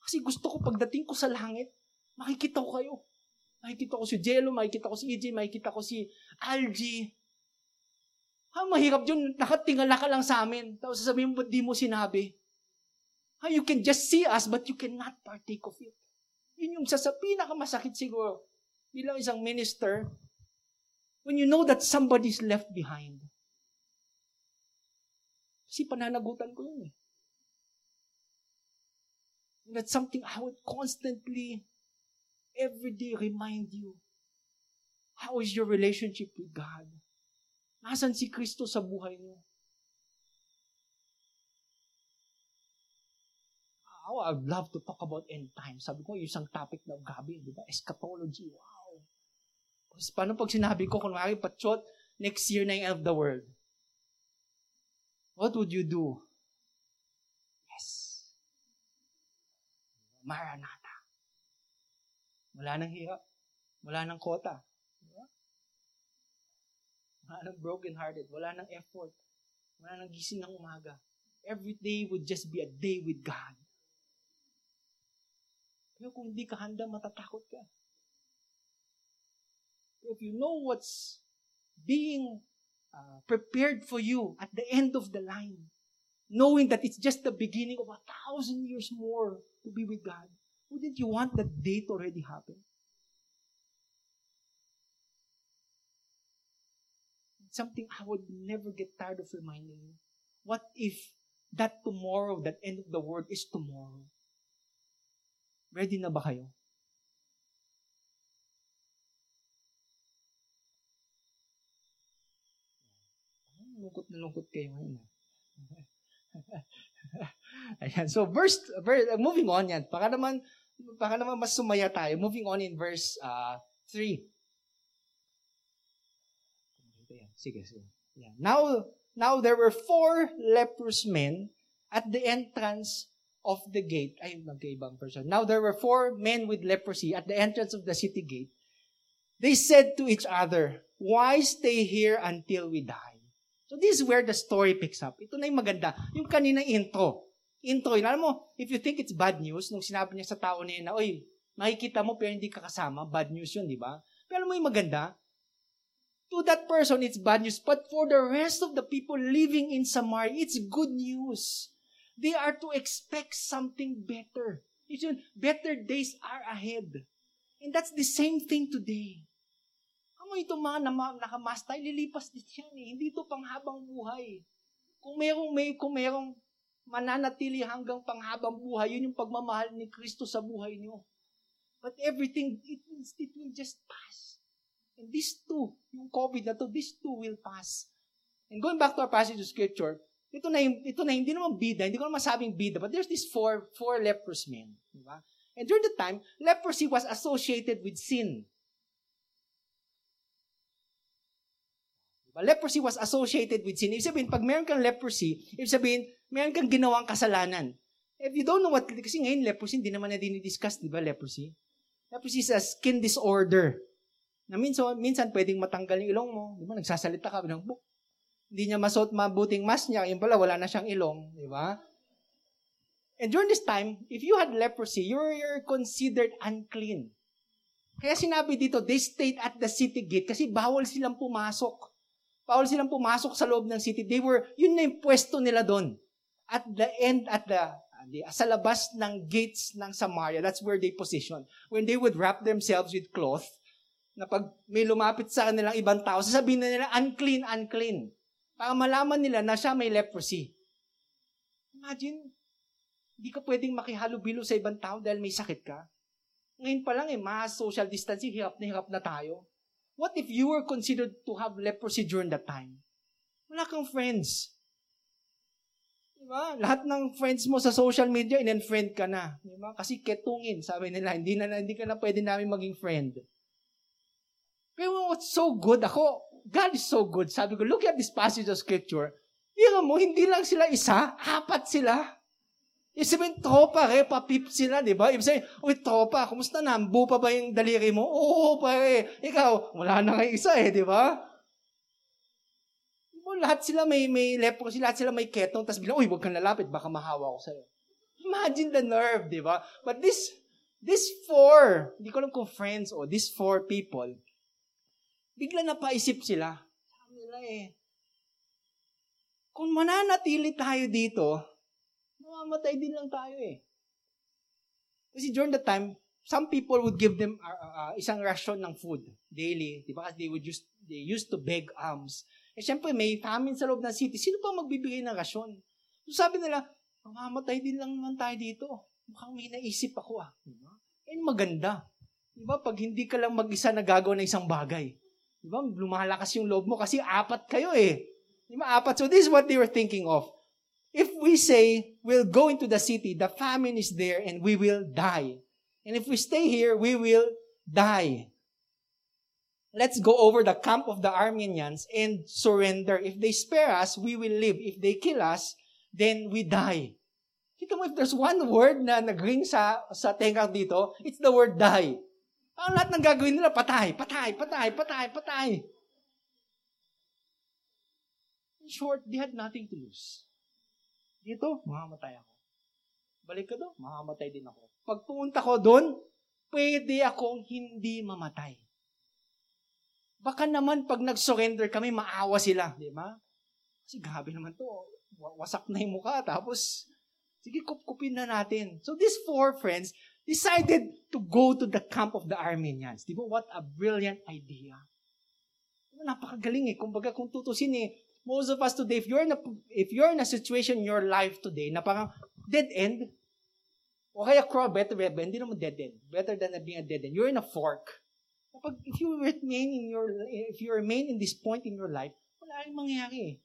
Kasi gusto ko pagdating ko sa langit, makikita ko kayo. Makikita ko si Jello, makikita ko si EJ, makikita ko si Algie. Ha, mahirap yun. Nakatingala ka lang sa amin. Tapos sasabihin mo, di mo sinabi. Ha, you can just see us, but you cannot partake of it. Yun yung sa, sa pinakamasakit siguro bilang isang minister, when you know that somebody's left behind. Kasi pananagutan ko yun eh. And that's something I would constantly, every day remind you. How is your relationship with God? Nasaan si Kristo sa buhay mo? Oh, I'd love to talk about end times. Sabi ko, yung isang topic na gabi, di ba? Eschatology. Wow. Tapos paano pag sinabi ko, kunwari, patsyot, next year na yung end of the world? What would you do? Yes. Maranatha. Wala nang hirap. Wala nang kota. Wala nang broken-hearted. Wala nang effort. Wala nang gising ng umaga. Every day would just be a day with God. Pero kung hindi ka handa, matatakot ka if you know what's being uh, prepared for you at the end of the line, knowing that it's just the beginning of a thousand years more to be with God, wouldn't you want that day to already happen? Something I would never get tired of reminding you. What if that tomorrow, that end of the world is tomorrow. Ready na ba kayo? Lungkot na lungkot kayo ngayon. Ah. ah. Ayan. So, verse, verse, moving on yan. Baka naman, baka naman mas sumaya tayo. Moving on in verse uh, 3. Sige, sige. Yeah. Now, now there were four leprous men at the entrance of the gate. Ay, magkaibang person. Now there were four men with leprosy at the entrance of the city gate. They said to each other, Why stay here until we die? So this is where the story picks up. Ito na yung maganda. Yung kaninang intro. Intro, yun. alam mo, if you think it's bad news, nung sinabi niya sa tao na yun na, Oy, makikita mo pero hindi ka kasama, bad news yun, di ba? Pero alam mo yung maganda, to that person, it's bad news. But for the rest of the people living in Samaria, it's good news. They are to expect something better. Yun, better days are ahead. And that's the same thing today. Ano ito mga na, nakamastay, lilipas din yan eh. Hindi ito panghabang buhay. Kung merong, may, kung merong mananatili hanggang panghabang buhay, yun yung pagmamahal ni Kristo sa buhay niyo. But everything, it, it will just pass. And these two, yung COVID na to, these two will pass. And going back to our passage of scripture, ito na ito na, hindi naman bida, hindi ko naman masabing bida, but there's these four, four leprous men. Di ba? And during the time, leprosy was associated with sin. Leprosy was associated with sin. Ibig sabihin, pag meron kang leprosy, ibig sabihin, meron kang ginawang kasalanan. If you don't know what, kasi ngayon leprosy, hindi naman na dinidiscuss, di ba, leprosy? Leprosy is a skin disorder. Na minsan, minsan pwedeng matanggal yung ilong mo. Di ba? Nagsasalita ka, ng book. Hindi niya masot mabuting mask niya. Yung pala, wala na siyang ilong. Di ba? And during this time, if you had leprosy, you're, you're considered unclean. Kaya sinabi dito, they stayed at the city gate kasi bawal silang pumasok. Bawal silang pumasok sa loob ng city. They were, yun na yung pwesto nila doon. At the end, at the, the sa labas ng gates ng Samaria, that's where they position. When they would wrap themselves with cloth, na pag may lumapit sa kanilang ibang tao, sasabihin na nila, unclean, unclean. Para malaman nila na siya may leprosy. Imagine, hindi ka pwedeng makihalubilo sa ibang tao dahil may sakit ka. Ngayon pa lang eh, mass social distancing, hirap na hirap na tayo. What if you were considered to have leprosy during that time? Wala kang friends. Diba? Lahat ng friends mo sa social media, in-friend ka na. Diba? Kasi ketungin, sabi nila, hindi, na, hindi ka na pwede namin maging friend. Pero what's so good, ako, God is so good. Sabi ko, look at this passage of scripture. Tingnan mo, hindi lang sila isa, apat sila. Ibig sabihin, tropa, re, papip sila, di ba? Ibig sabihin, uy, tropa, kumusta na? Bu pa ba yung daliri mo? Oo, pare. Ikaw, wala na kayo isa eh, di ba? Mo, lahat sila may, may leprosy, lahat sila may ketong, tapos bilang, uy, huwag kang lalapit, baka mahawa ko sa'yo. Imagine the nerve, di ba? But this, this four, hindi ko alam kung friends o these four people, bigla napaisip sila. Sabi nila eh, kung mananatili tayo dito, mamamatay din lang tayo eh. Kasi during the time, some people would give them uh, uh, isang ration ng food daily, di ba? Kasi they would use they used to beg alms. Eh syempre may famine sa loob ng city. Sino pa magbibigay ng rasyon? So sabi nila, mamamatay din lang naman tayo dito. Mukhang may naisip ako ah. Di ba? Yan maganda. Di ba? Pag hindi ka lang mag-isa nagagawa ng isang bagay. Di ba? Lumalakas yung loob mo kasi apat kayo eh. Di ba? Apat. So this is what they were thinking of. We say, we'll go into the city, the famine is there and we will die. And if we stay here, we will die. Let's go over the camp of the Armenians and surrender. If they spare us, we will live. If they kill us, then we die. Kita mo, if there's one word na nag-ring sa, sa tenga dito, it's the word die. Ang lahat ng gagawin nila, patay, patay, patay, patay, patay. In short, they had nothing to lose. Dito, mamamatay ako. Balik ka doon, mamamatay din ako. Pag pumunta ko doon, pwede akong hindi mamatay. Baka naman pag nag-surrender kami, maawa sila. Di ba? Kasi grabe naman to. Wasak na yung mukha. Tapos, sige, kupkupin na natin. So these four friends decided to go to the camp of the Armenians. Di ba? What a brilliant idea. Napakagaling eh. Kumbaga, kung tutusin eh, most of us today, if you're in a, if you're in a situation in your life today na parang dead end, o kaya cross, better, better, hindi naman dead end. Better than being a dead end. You're in a fork. Kapag, if you remain in your, if you remain in this point in your life, wala yung mangyayari eh.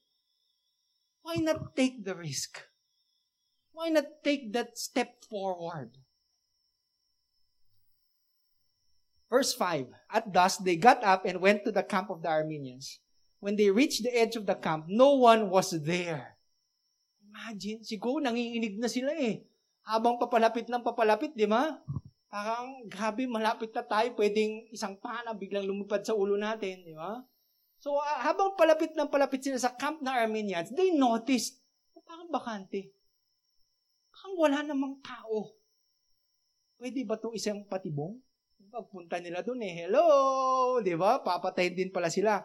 Why not take the risk? Why not take that step forward? Verse 5 At dusk they got up and went to the camp of the Armenians. When they reached the edge of the camp, no one was there. Imagine, siguro nanginginig na sila eh. Habang papalapit ng papalapit, di ba? Parang, grabe, malapit na tayo. Pwedeng isang pana biglang lumipad sa ulo natin, di ba? So, ah, habang palapit ng palapit sila sa camp ng Armenians, they noticed, parang bakante. Parang wala namang tao. Pwede ba itong isang patibong? Pagpunta nila doon eh, hello! Di ba? Papatayin din pala sila.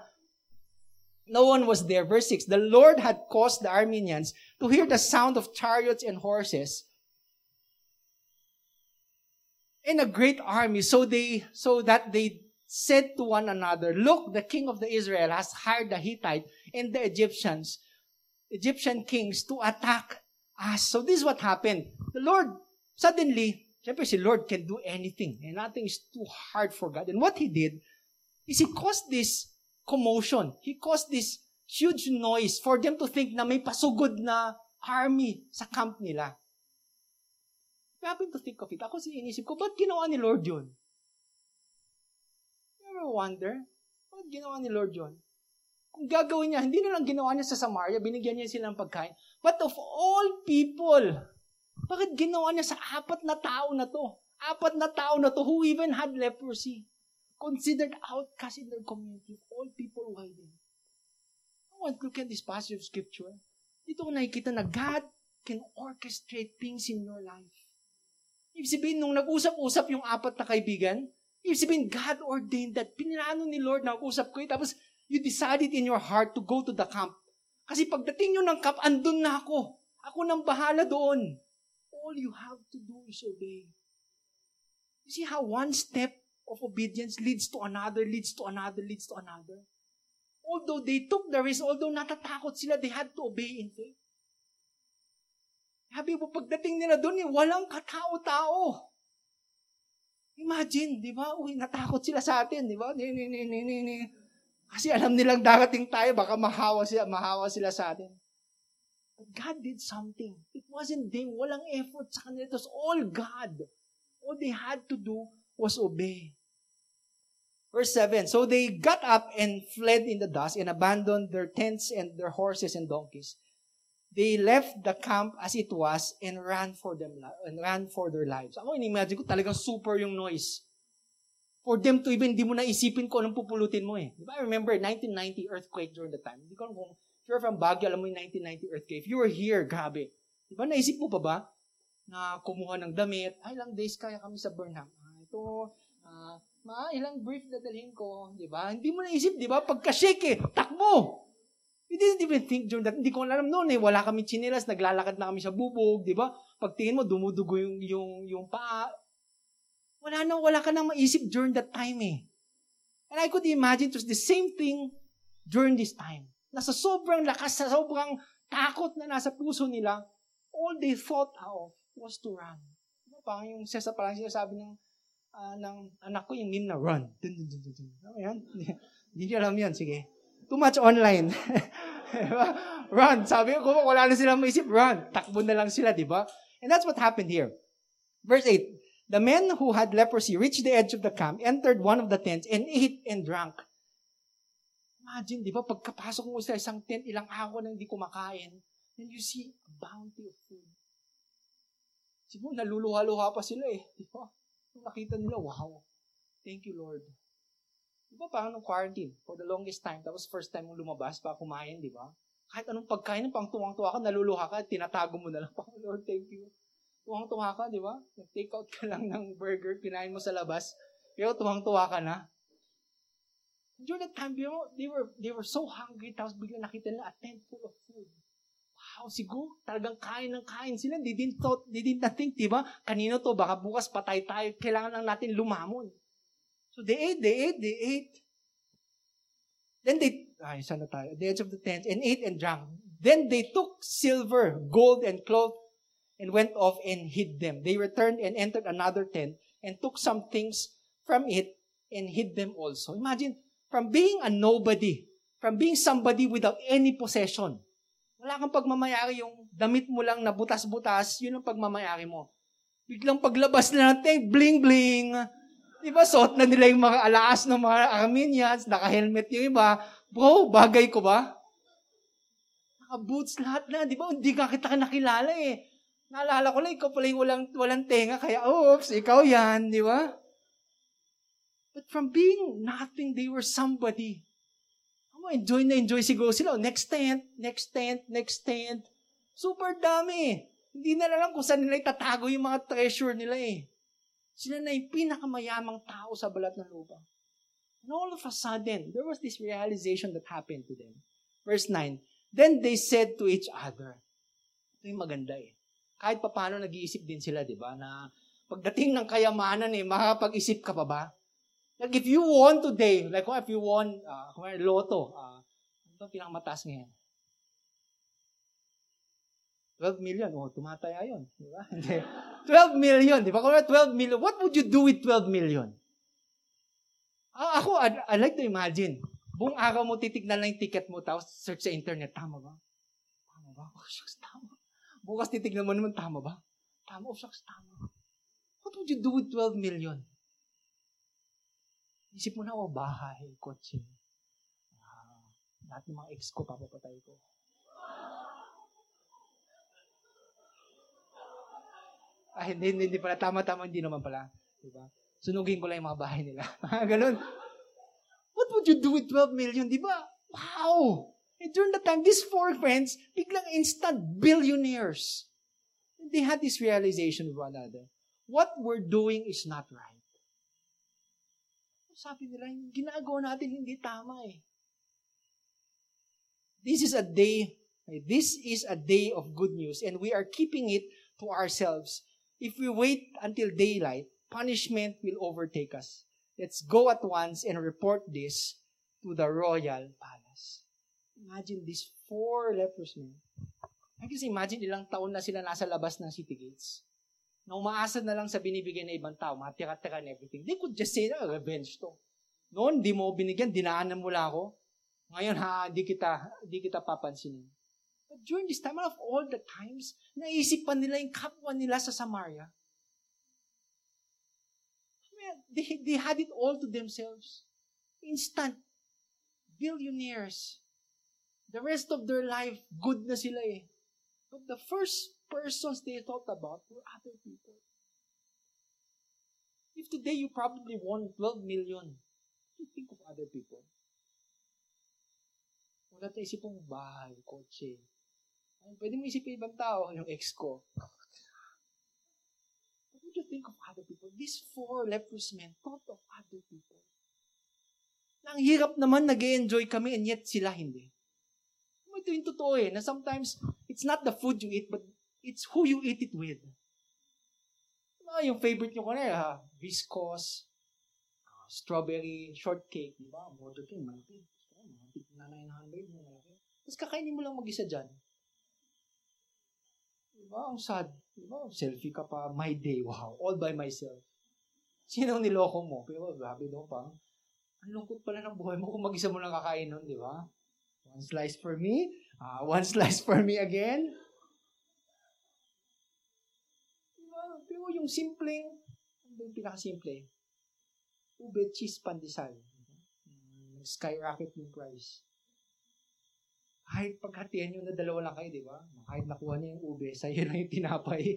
No one was there. Verse 6, The Lord had caused the Armenians to hear the sound of chariots and horses and a great army. So they, so that they said to one another, Look, the king of the Israel has hired the Hittite and the Egyptians, Egyptian kings to attack us. So this is what happened. The Lord, suddenly, Siyempre, si Lord can do anything. And nothing is too hard for God. And what He did is He caused this commotion. He caused this huge noise for them to think na may pasugod na army sa camp nila. I happen to think of it. Ako si inisip ko, ba't ginawa ni Lord yun? You ever wonder? Ba't ginawa ni Lord yun? Kung gagawin niya, hindi na lang ginawa niya sa Samaria, binigyan niya sila ng pagkain. But of all people, bakit ginawa niya sa apat na tao na to? Apat na tao na to who even had leprosy. Considered outcast in their community. All people want to look at this passage of scripture. Dito ko nakikita na God can orchestrate things in your life. Ibig sabihin, nung nag-usap-usap yung apat na kaibigan, ibig sabihin, God ordained that. Pinirano ni Lord na usap ko. Tapos, you decided in your heart to go to the camp. Kasi pagdating nyo ng camp, andun na ako. Ako nang bahala doon all you have to do is obey. You see how one step of obedience leads to another, leads to another, leads to another. Although they took the risk, although natatakot sila, they had to obey in faith. Sabi mo, pagdating nila doon, eh, walang katao-tao. Imagine, di ba? Uy, natakot sila sa atin, di ba? Ni, ni, ni, ni, ni, ni. Kasi alam nilang darating tayo, baka mahawa sila, mahawa sila sa atin. But God did something. It wasn't them. Walang effort sa kanila. It was all God. All they had to do was obey. Verse 7, So they got up and fled in the dust and abandoned their tents and their horses and donkeys. They left the camp as it was and ran for them and ran for their lives. Ako inimagine ko talagang super yung noise. For them to even, hindi mo naisipin ko anong pupulutin mo eh. Di ba? I remember 1990 earthquake during the time. Hindi ko alam kung If you're from Baguio, alam mo yung 1990 earthquake. If you were here, grabe. Di ba, naisip mo pa ba na kumuha ng damit? Ay, ilang days kaya kami sa Burnham. Ah, ito, ah, ma, ilang brief na dalhin ko. Di ba? Hindi mo naisip, di ba? Pagka-shake eh, takbo! We didn't even think during that. Hindi ko alam noon eh. Wala kami chinelas, naglalakad na kami sa bubog, di ba? Pagtingin mo, dumudugo yung, yung, yung paa. Wala na, wala ka nang maisip during that time eh. And I could imagine it was the same thing during this time na sa sobrang lakas, sa sobrang takot na nasa puso nila, all they thought of was to run. Diba? Parang yung sesa parang sinasabi ng, uh, ng anak ko yung meme na run. Dun, dun, dun, dun. Ano yan? Hindi niyo alam yan. Sige. Too much online. Run. Sabi ko, wala na silang maisip, run. Takbo na lang sila, di ba? And that's what happened here. Verse 8. The men who had leprosy reached the edge of the camp, entered one of the tents, and ate and drank. Imagine, di ba, pagkapasok mo sa isang tent, ilang araw na hindi kumakain, then you see a bounty of food. Siguro naluluha-luha pa sila eh. Di ba? Nakita nila, wow, thank you Lord. Di ba parang nung quarantine, for the longest time, tapos first time mong lumabas pa kumain, di ba? Kahit anong pagkain, pang tuwang-tuwa ka, naluluha ka, tinatago mo na lang, pang Lord, thank you. Tuwang-tuwa ka, di ba? Nag-take out ka lang ng burger, kinain mo sa labas, pero tuwang-tuwa ka na. During that time, you know, they were, they were so hungry, tapos biglang nakita nila a tent full of food. Siguro talagang kain ng kain sila. They didn't thought, they didn't think, di ba? Kanino to, baka bukas patay tayo, kailangan lang natin lumamon. So they ate, they ate, they ate. Then they, ay, saan na tayo? At the edge of the tent, and ate and drank. Then they took silver, gold, and cloth, and went off and hid them. They returned and entered another tent, and took some things from it, and hid them also. Imagine, from being a nobody, from being somebody without any possession, wala kang pagmamayari, yung damit mo lang na butas-butas, yun ang pagmamayari mo. Biglang paglabas na natin, bling-bling. Di ba, suot na nila yung mga alaas ng mga Armenians, naka-helmet yung iba. Bro, bagay ko ba? Naka-boots lahat na, di ba? Hindi ka kita nakilala eh. Naalala ko lang, ikaw pala yung walang, walang tenga, kaya, oops, ikaw yan, di ba? But from being nothing, they were somebody. Enjoy na enjoy siguro sila. Oh, Next tent, next tent, next tent. Super dami. Hindi na alam kung saan nila itatago yung mga treasure nila eh. Sila na yung pinakamayamang tao sa balat ng lupa. And all of a sudden, there was this realization that happened to them. Verse 9, Then they said to each other, ito yung maganda eh. Kahit paano nag-iisip din sila, di ba, na pagdating ng kayamanan eh, makakapag-isip ka pa ba? Like if you won today, like if you won, uh, kung may loto, uh, ano pinakamataas ngayon? 12 million. Oh, tumataya yun. Di ba? Hindi. 12 million. Di ba? Kung 12 million, what would you do with 12 million? Ah, ako, I'd, I like to imagine. Buong araw mo titignan lang yung ticket mo, tapos search sa internet, tama ba? Tama ba? Oh, shucks, tama. Bukas titignan mo naman, tama ba? Tama, oh, shucks, tama. What would you do with 12 million? Isip mo na, oh, bahay, kotse. Ah, lahat ng mga ex ko, papapatay ko. Ay, hindi, hindi, hindi pala. Tama-tama, hindi naman pala. Diba? Sunugin ko lang yung mga bahay nila. Ganun. What would you do with 12 million? Di ba? Wow! And during the time, these four friends, biglang instant billionaires. They had this realization with one another. What we're doing is not right. Sabi nila, yung ginagawa natin hindi tama eh. This is a day, this is a day of good news and we are keeping it to ourselves. If we wait until daylight, punishment will overtake us. Let's go at once and report this to the royal palace. Imagine these four lepers men. I guess imagine ilang taon na sila nasa labas ng city gates. Na umaasa na lang sa binibigay ng ibang tao, matira-tira and everything. They could just say, oh, revenge to. Noon, di mo binigyan, dinaanan mo lang ako. Ngayon, ha, di kita, di kita papansinin. But during this time, of all the times, naisip pa nila yung kapwa nila sa Samaria. I they, they had it all to themselves. Instant. Billionaires. The rest of their life, good na sila eh. But the first persons they thought about were other people. If today you probably won 12 million, you think of other people. Wala tayo isipong bahay, kotse. Ay, pwede mo isipin ibang tao, yung ex ko. What would you think of other people? These four leprous men thought of other people. Na ang hirap naman, nag enjoy kami, and yet sila hindi. Ito yung totoo eh, na sometimes, it's not the food you eat, but it's who you eat it with. Ah, yung favorite nyo ko na, ha? viscose, ah, strawberry shortcake, di ba? Burger King, malaki. Malaki na 900, malaki. Tapos kakainin mo lang mag-isa dyan. Di ba? Ang sad. Di? Selfie ka pa, my day, wow, all by myself. Sino niloko mo? Pero grabe daw pa. Ang lungkot pala ng buhay mo kung mag-isa mo lang kakain nun, di ba? One slice for me, uh, one slice for me again. Diba? Pero yung simpleng, ano yung pinakasimple? Ube, cheese, pandesal. Mm, Skyrocket yung price. Kahit paghatihan nyo na dalawa lang kayo, di ba? Kahit nakuha niya yung ube, sa'yo lang yung tinapay.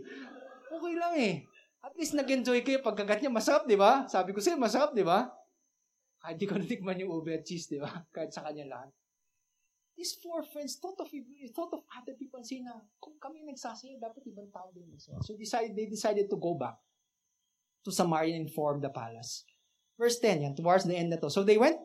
Okay lang eh. At least nag-enjoy kayo pagkagat niya. Masarap, di ba? Sabi ko sa'yo, masarap, di ba? Kahit di ko natikman yung ube at cheese, di ba? Kahit sa kanya lahat these four friends thought of thought of other people and say na kung kami nagsasaya, dapat ibang tao din magsaya. So decided, they decided to go back to Samaria and inform the palace. Verse 10, yan, towards the end na to. So they went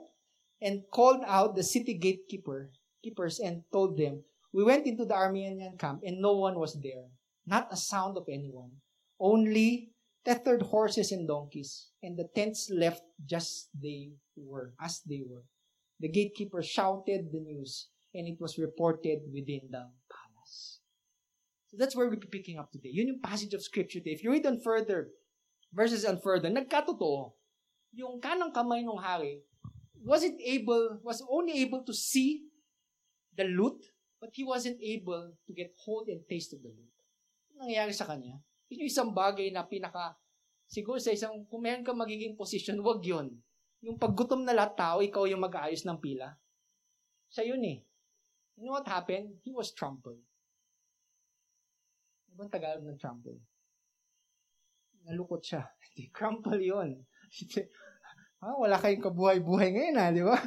and called out the city gatekeeper, keepers and told them, We went into the Armenian camp and no one was there. Not a sound of anyone. Only tethered horses and donkeys. And the tents left just they were, as they were. The gatekeeper shouted the news, and it was reported within the palace. So that's where we'll be picking up today. Yun yung passage of scripture today. If you read on further, verses on further, nagkatotoo. Yung kanang kamay ng hari wasn't able, was only able to see the loot, but he wasn't able to get hold and taste of the loot. Ano nangyayari sa kanya? Yun yung isang bagay na pinaka, siguro sa isang, kung meron ka magiging position, wag yun. Yung paggutom na lahat tao, ikaw yung mag-aayos ng pila. Siya yun eh. You know what happened? He was trampled. Ibang Tagalog ng trample? Nalukot siya. Hindi, crumple yun. ah, wala kayong kabuhay-buhay ngayon ha, di ba?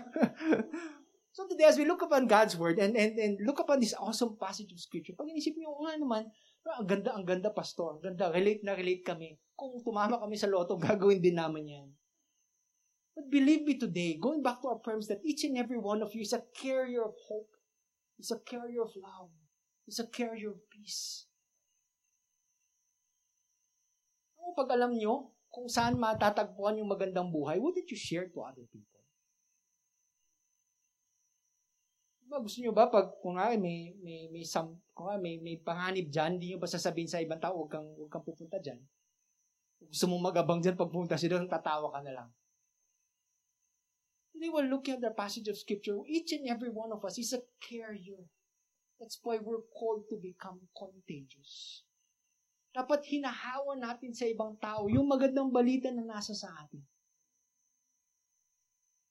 so today, as we look upon God's Word and, and, and look upon this awesome passage of Scripture, pag inisip niyo, nga naman, ang ganda, ang ganda, pastor. Ang ganda, relate na relate kami. Kung tumama kami sa loto, gagawin din naman yan. But believe me today, going back to our terms, that each and every one of you is a carrier of hope. Is a carrier of love. Is a carrier of peace. Ano pag alam nyo kung saan matatagpuan yung magandang buhay, wouldn't you share to other people? Diba, gusto nyo ba pag kung nga may may may sam, kung nga, may may panganib diyan, hindi nyo ba sasabihin sa ibang tao, huwag kang huwag kang pupunta diyan. Gusto mo magabang diyan pag pumunta sila, tatawa ka na lang. They will look at the passage of scripture. Each and every one of us is a carrier. That's why we're called to become contagious. Dapat hinahawa natin sa ibang tao yung magandang balita na nasa sa atin.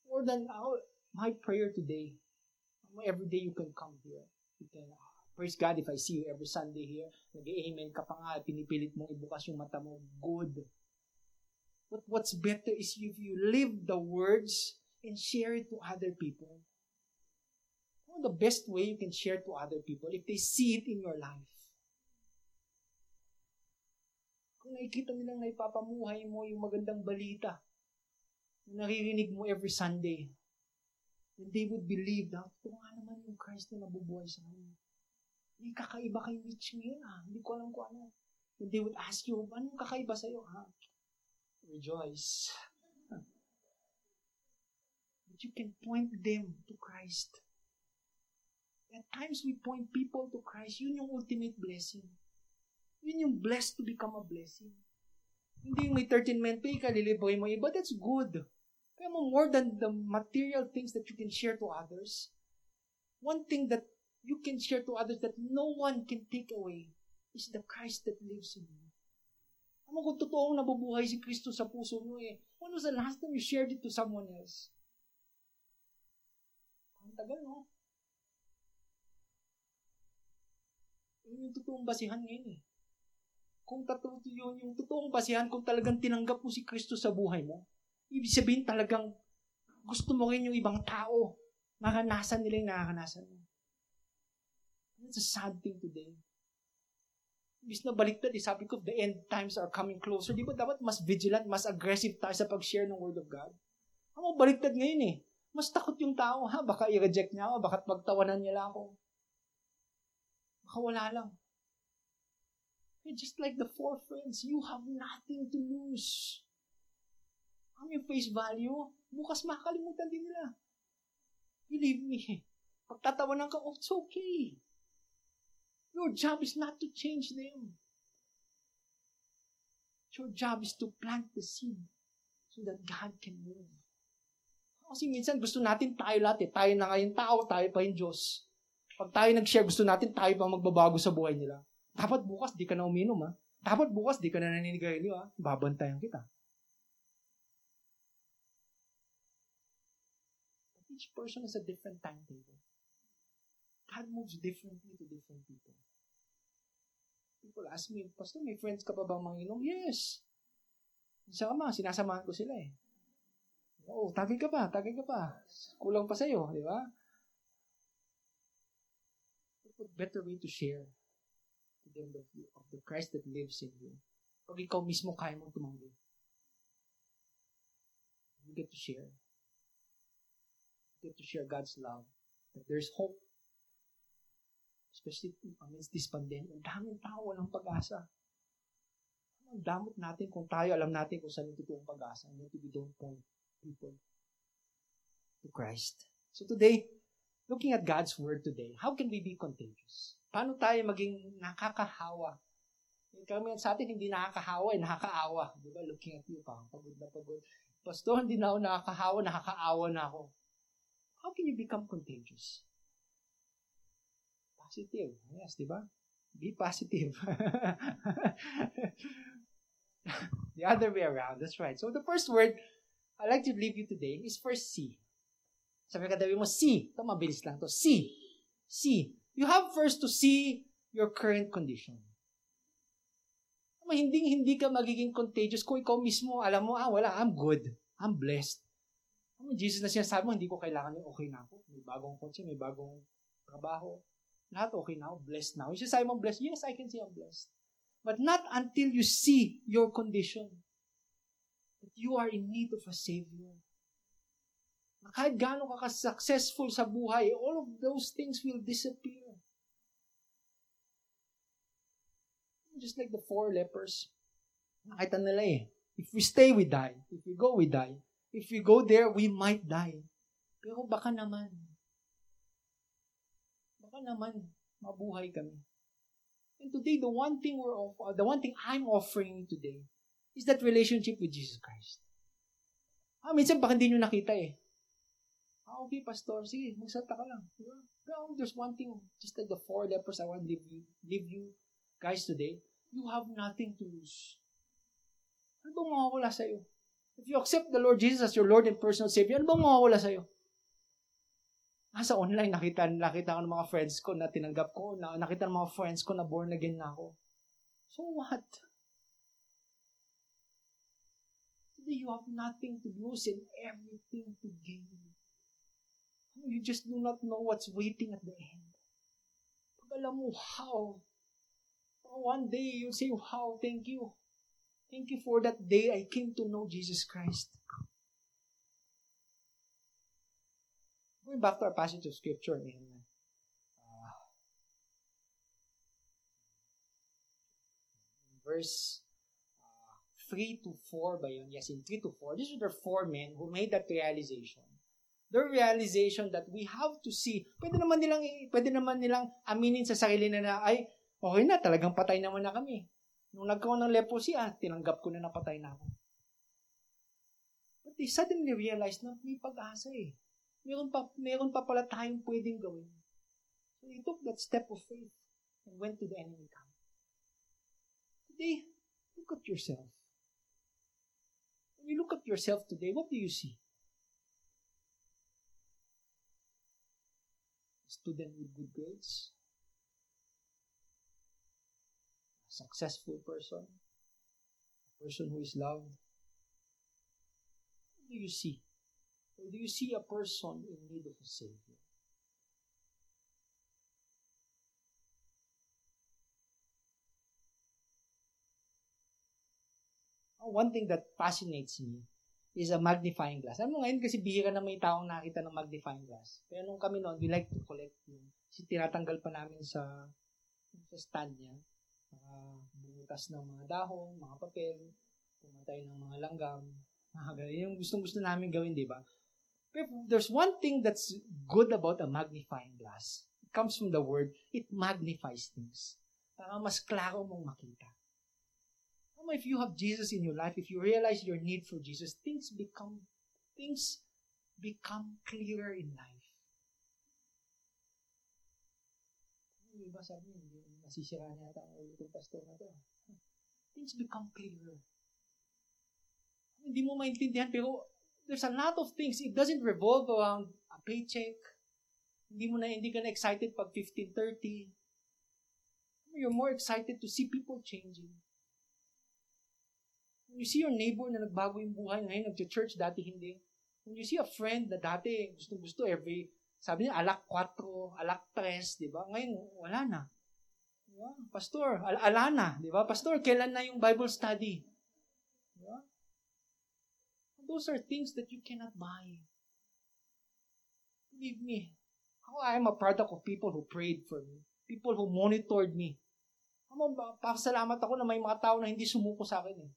More than our, my prayer today, every day you can come here. You can, uh, praise God if I see you every Sunday here. Nag-amen ka pa nga, pinipilit mong ibukas yung mata mo. Good. But what's better is if you live the words and share it to other people. Well, the best way you can share to other people if they see it in your life. Kung nakikita nilang naipapamuhay mo yung magandang balita na naririnig mo every Sunday, then they would believe na, ito nga naman yung Christ na nabubuhay sa amin. Hindi kakaiba kay Mitch ngayon ah. Hindi ko alam kung ano. And they would ask you, anong kakaiba sa'yo? Ha? Rejoice. But you can point them to Christ. At times we point people to Christ. Yun yung ultimate blessing. Yun yung blessed to become a blessing. Hindi yung may 13 men pay ka, liliboy mo iba. That's good. Kaya mo more than the material things that you can share to others, one thing that you can share to others that no one can take away is the Christ that lives in you. Ano kung totoong nabubuhay si Kristo sa puso mo eh? When was the last time you shared it to someone else? Ang tagal, no? Yun yung totoong basihan ngayon eh. Kung totoo yun, yung totoong basihan, kung talagang tinanggap mo si Kristo sa buhay mo, ibig sabihin talagang gusto mo rin yung ibang tao. Nakanasan nila yung nakakanasan mo. It's a sad thing today. Ibig na baliktad, eh, sabi ko, the end times are coming closer. Di ba dapat mas vigilant, mas aggressive tayo sa pag-share ng Word of God? Ano, baliktad ngayon eh. Mas takot yung tao, ha? Baka i-reject niya ako, baka pagtawanan niya lang ako. Baka wala lang. You're just like the four friends, you have nothing to lose. Ang yung face value, bukas makakalimutan din nila. Believe me, pagtatawanan ka, oh, it's okay. Your job is not to change them. Your job is to plant the seed so that God can move. Kasi minsan gusto natin tayo lahat eh. Tayo na ngayon tao, tayo pa yung Diyos. Pag tayo nag-share, gusto natin tayo pa magbabago sa buhay nila. Dapat bukas, di ka na uminom ha. Dapat bukas, di ka na naninigarilyo ha. Babantayan kita. Each person has a different timetable. God moves differently to different people. People ask me, Pastor, may friends ka pa bang manginom? Yes. Isa ka ma, sinasamahan ko sila eh. Oh, tagay ka pa, tagay ka pa. Kulang pa sa'yo, di ba? What better way to share to them of, of the Christ that lives in you? Pag ikaw mismo kaya mong tumanggi. You get to share. You get to share God's love. That there's hope. Especially amidst this pandemic. Ang daming tao walang pag-asa. Ang damot natin kung tayo alam natin kung saan yung totoong pag-asa. And yet we don't point people to Christ. So today, looking at God's Word today, how can we be contagious? Paano tayo maging nakakahawa? Kami sa atin, hindi nakakahawa, eh, nakakaawa. Di ba? Looking at you, parang pagod na pagod. Pastor, hindi na ako nakakahawa, nakakaawa na ako. How can you become contagious? Positive. Yes, di ba? Be positive. the other way around. That's right. So the first word I'd like to leave you today is first C. Sabi ka mo, C. Ito, mabilis lang to. C. C. You have first to see your current condition. Hindi, hindi ka magiging contagious kung ikaw mismo, alam mo, ah, wala, I'm good. I'm blessed. Ano, Jesus na sinasabi mo, hindi ko kailangan yung okay na ako. May bagong kotse, may bagong trabaho. Lahat okay na ako, blessed na ako. Yung sinasabi mo, blessed, yes, I can say I'm blessed. But not until you see your condition. That you are in need of a Savior. Na kahit gaano ka successful sa buhay, all of those things will disappear. Just like the four lepers. Nakita nila eh. If we stay, we die. If we go, we die. If we go there, we might die. Pero baka naman, baka naman, mabuhay kami. And today, the one thing we're off- uh, the one thing I'm offering today is that relationship with Jesus Christ. Ah, minsan baka hindi nyo nakita eh. Ah, okay, pastor. Sige, magsalta ka lang. Pero there's one thing, just like the four lepers I want to leave you, leave you guys today. You have nothing to lose. Ano bang mawawala sa'yo? If you accept the Lord Jesus as your Lord and personal Savior, ano bang mawawala sa'yo? Nasa online, nakita, nakita ko ng mga friends ko na tinanggap ko, na, nakita ng mga friends ko na born again na ako. So what? You have nothing to lose and everything to gain. You just do not know what's waiting at the end. Pag alam mo, how? One day, you'll say, wow, thank you. Thank you for that day I came to know Jesus Christ. Going back to our passage of scripture in uh, verse uh, 3 to 4 ba yun? Yes, in 3 to 4. These are the four men who made that realization. Their realization that we have to see, pwede naman nilang, pwede naman nilang aminin sa sarili na na, ay, okay na, talagang patay naman na kami. Nung nagkaroon ng leprosy, ah, tinanggap ko na napatay na ako. But they suddenly realized na may pag-asa eh. Meron pa, meron pa pala tayong pwedeng gawin. So they took that step of faith and went to the enemy camp. Today, look at yourself. You look at yourself today, what do you see? A student with good grades? A successful person, a person who is loved? What do you see? Or do you see a person in need of a Savior? One thing that fascinates me is a magnifying glass. Mo ngayon kasi bihira na may taong nakita ng magnifying glass. Pero nung kami noon, we like to collect yung tinatanggal pa namin sa sa stand niya mga bumutas ng mga dahon, mga papel, pumatay ng mga langgam, mga ganyan. Yung gustong-gusto namin gawin, di ba? Pero there's one thing that's good about a magnifying glass. It comes from the word, it magnifies things. Para mas klaro mong makita. If you have Jesus in your life, if you realize your need for Jesus, things become, things become clearer in life. Things become clearer. Hindi mo maintindihan, pero there's a lot of things. It doesn't revolve around a paycheck. Hindi mo na, hindi ka na excited pag 15, 30. You're more excited to see people changing. When you see your neighbor na nagbago yung buhay, ngayon nag-church, dati hindi. When you see a friend na dati gusto-gusto every, sabi niya, alak 4, alak 3, di ba? Ngayon, wala na. Diba? Pastor, al- alana, di ba? Pastor, kailan na yung Bible study? Di ba? Those are things that you cannot buy. Believe me, ako, I am a product of people who prayed for me. People who monitored me. Ako, pasalamat ako na may mga tao na hindi sumuko sa akin eh.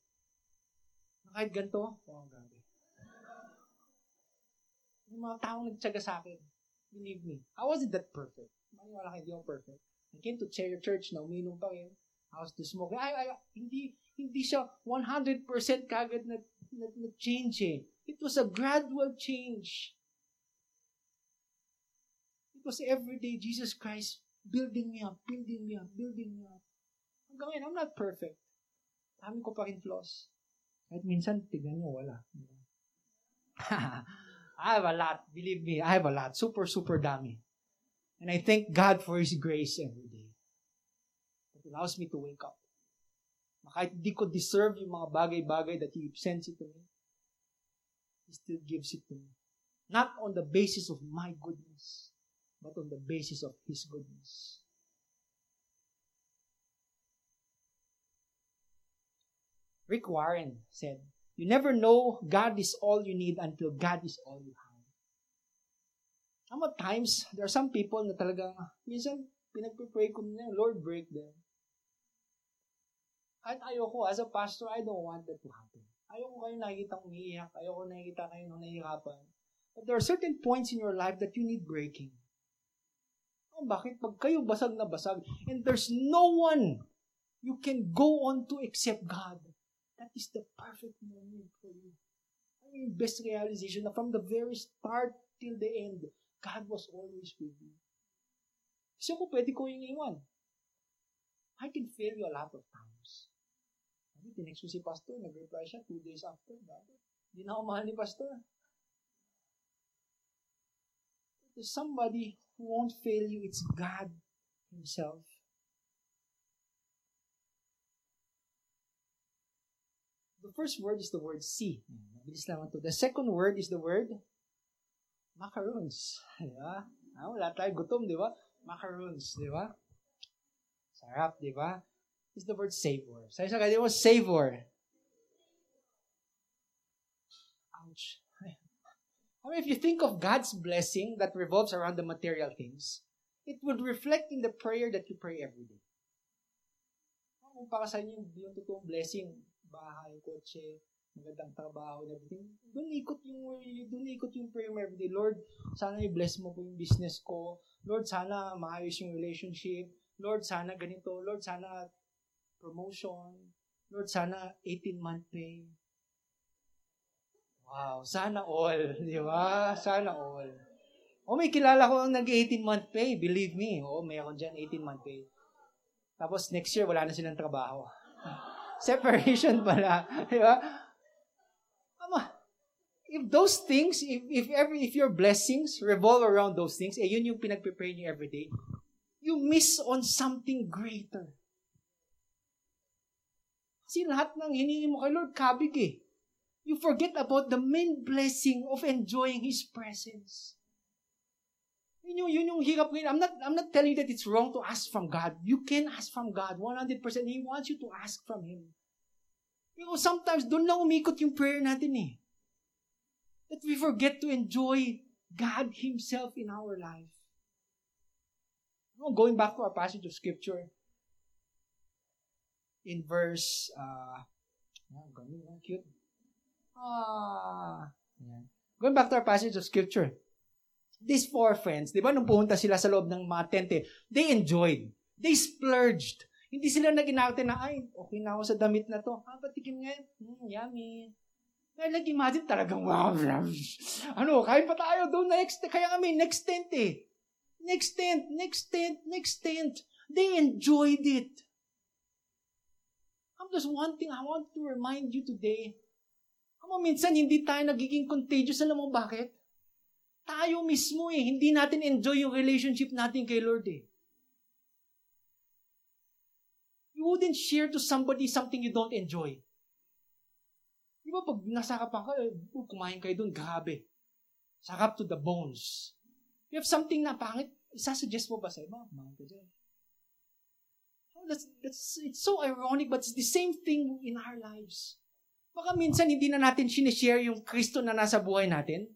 Na Kahit ganito, oh, grabe. Yung mga taong nagtsaga sa akin. Believe me. I wasn't that perfect. Maniwala kayo, hindi ako perfect. I came to chair church na uminom pa rin. I was to smoke. Ay, ay, hindi, hindi siya 100% kagad na, na, na change eh. It was a gradual change. It was every day Jesus Christ building me up, building me up, building me up. Hanggang ngayon, I'm not perfect. Dami ko pa rin flaws. At minsan, tignan nyo, wala. I have a lot. Believe me, I have a lot. Super, super dami. And I thank God for His grace every day. It allows me to wake up. Na Kahit di ko deserve yung mga bagay-bagay that He sends it to me, He still gives it to me. Not on the basis of my goodness, but on the basis of His goodness. Rick Warren said, You never know God is all you need until God is all you have. How at times, there are some people na talagang, minsan, pinagpipray ko na, Lord, break them. Kahit ayoko, as a pastor, I don't want that to happen. Ayoko kayo nakikita umiiyak, ayoko nakikita kayo nung nahihirapan. But there are certain points in your life that you need breaking. Oh, bakit? Pag kayo basag na basag, and there's no one you can go on to except God. That is the perfect moment for you. I mean, best realization na from the very start till the end, God was always with you. Kasi ako pwede ko yung iwan. I can fail you a lot of times. Sabi, tinext ko si Pastor, nag-reply siya two days after. Hindi na ako mahal ni Pastor. There's somebody who won't fail you. It's God Himself. The first word is the word see. Mabilis lang ito. The second word is the word macaroons. Di ba? Ah, wala tayo gutom, di ba? Macaroons, di ba? Sarap, di ba? Is the word savor. Sa isa kaya mo, savor. Ouch. I mean, if you think of God's blessing that revolves around the material things, it would reflect in the prayer that you pray every day. Kung para sa inyo yung totoong blessing, bahay, kotse, magandang trabaho, and everything, doon ikot yung, doon ikot yung prayer mo every day. Lord, sana i-bless mo po yung business ko. Lord, sana maayos yung relationship. Lord, sana ganito. Lord, sana promotion. Lord, sana 18-month pay. Wow, sana all. Di ba? Sana all. O may kilala ko ang nag-18-month pay. Believe me. O, mayroon dyan 18-month pay. Tapos next year, wala na silang trabaho. Separation pala. Di ba? Ama, if those things, if, if every, if your blessings revolve around those things, eh, yun yung pinagpipray niyo every day, you miss on something greater. Kasi lahat ng hiningi mo kay Lord, kabig eh. You forget about the main blessing of enjoying His presence. Yun yun yung hirap ngayon. I'm not, I'm not telling you that it's wrong to ask from God. You can ask from God 100%. He wants you to ask from Him. You know, sometimes doon lang umikot yung prayer natin eh. That we forget to enjoy God Himself in our life. You know, going back to our passage of Scripture, in verse, uh, oh, cute. Ah, yan. Going back to our passage of Scripture, these four friends, di ba, nung pumunta sila sa loob ng mga tente, they enjoyed. They splurged. Hindi sila naginarte na, ay, okay na ako sa damit na to. Ah, patikim nga, hmm, yummy. Kaya nag-imagine talagang, wow, ano, kain pa tayo doon next, kaya kami, next tent eh. Next tent, next tent, next tent. They enjoyed it. I'm just one thing I want to remind you today. Kamo minsan hindi tayo nagiging contagious. Alam mo bakit? Tayo mismo eh. Hindi natin enjoy yung relationship natin kay Lord eh. You wouldn't share to somebody something you don't enjoy. Di ba pag nasakapan ka, eh, oh, kumain kayo doon, grabe. Sarap to the bones. You have something na pangit, isasuggest mo ba sa iba? Kumain ka dyan. Oh, that's, that's, it's so ironic, but it's the same thing in our lives. Baka minsan hindi na natin sinishare yung Kristo na nasa buhay natin.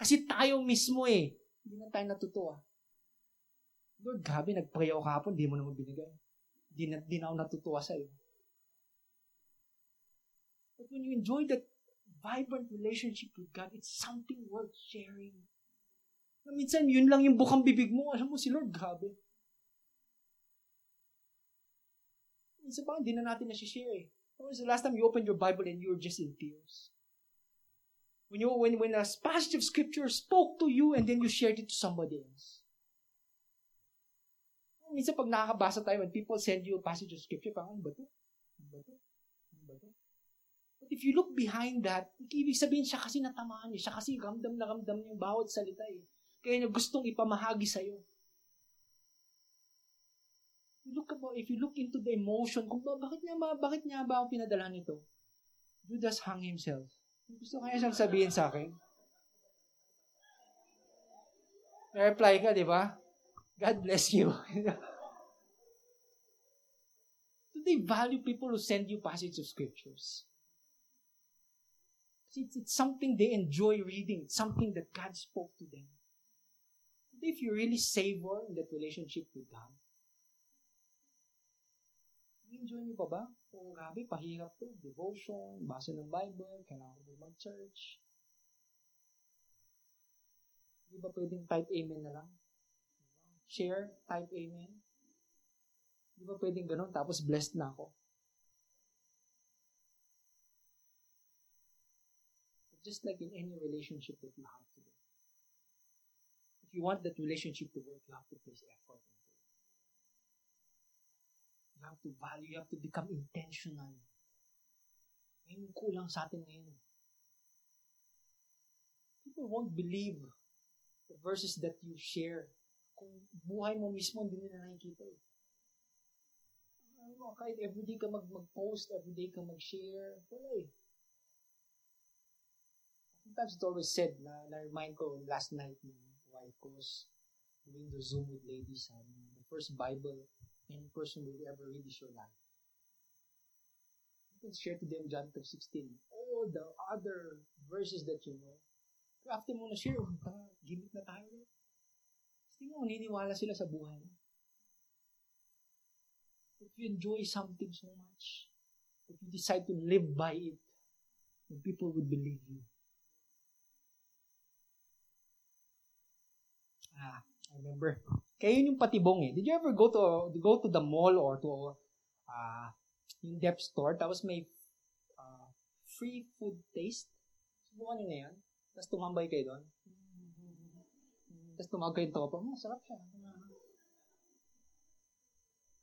Kasi tayo mismo eh, hindi na tayo natutuwa. Lord, gabi, nagpray ako kahapon, di mo naman binigay. Di na, di na ako natutuwa sa'yo. But when you enjoy that vibrant relationship with God, it's something worth sharing. Na minsan, yun lang yung bukang bibig mo. Alam mo, si Lord, grabe. Minsan ba, hindi na natin na-share eh. When was the last time you opened your Bible and you were just in tears? When you when when a of scripture spoke to you and then you shared it to somebody else. Minsan pag nakakabasa tayo, when people send you a passage of scripture, parang, ano ba to? Ano ba to? Ano ba to? But if you look behind that, ibig sabihin siya kasi natamaan niya. Siya kasi ramdam na ramdam niya yung bawat salita eh. Kaya niya gustong ipamahagi sa'yo. You look about, if you look into the emotion, kung ba, bakit niya ba, bakit niya ba ako pinadala nito? Judas hung himself. Gusto kaya siyang sabihin sa akin? reply ka, di ba? God bless you. Do they value people who send you passages of scriptures? It's, it's something they enjoy reading. It's something that God spoke to them. If you really savor in that relationship with God, enjoy niyo pa ba? O grabe, pahirap to. Devotion, basa ng Bible, kailangan ko mag-church. Di ba pwedeng type amen na lang? Share, type amen. Di ba pwedeng ganun, tapos blessed na ako? But just like in any relationship that you have today, if you want that relationship to work, you have to place effort it. You have to value, you have to become intentional. Ngayon yung kulang sa atin ngayon. People won't believe the verses that you share kung buhay mo mismo hindi nila nakikita eh. Ano, kahit everyday ka mag, mag-post, everyday ka mag-share, wala eh. Sometimes it's always said na, na-remind ko last night yung wife ko was doing the Zoom with ladies. Um, the first Bible any person will ever read is your life. You can share to them John 3.16. All the other verses that you know. Pero after mo na-share, oh, tanga, gimmick na tayo. Hindi mo, niniwala sila sa buhay mo. If you enjoy something so much, if you decide to live by it, then people would believe you. Ah, I remember. Kaya yun yung patibong eh. Did you ever go to go to the mall or to uh, yung dep store tapos may uh, free food taste? Subukan nyo na yan. Tapos tumambay kayo doon. Tapos tumawag kayo yung topa. Oh, sarap siya.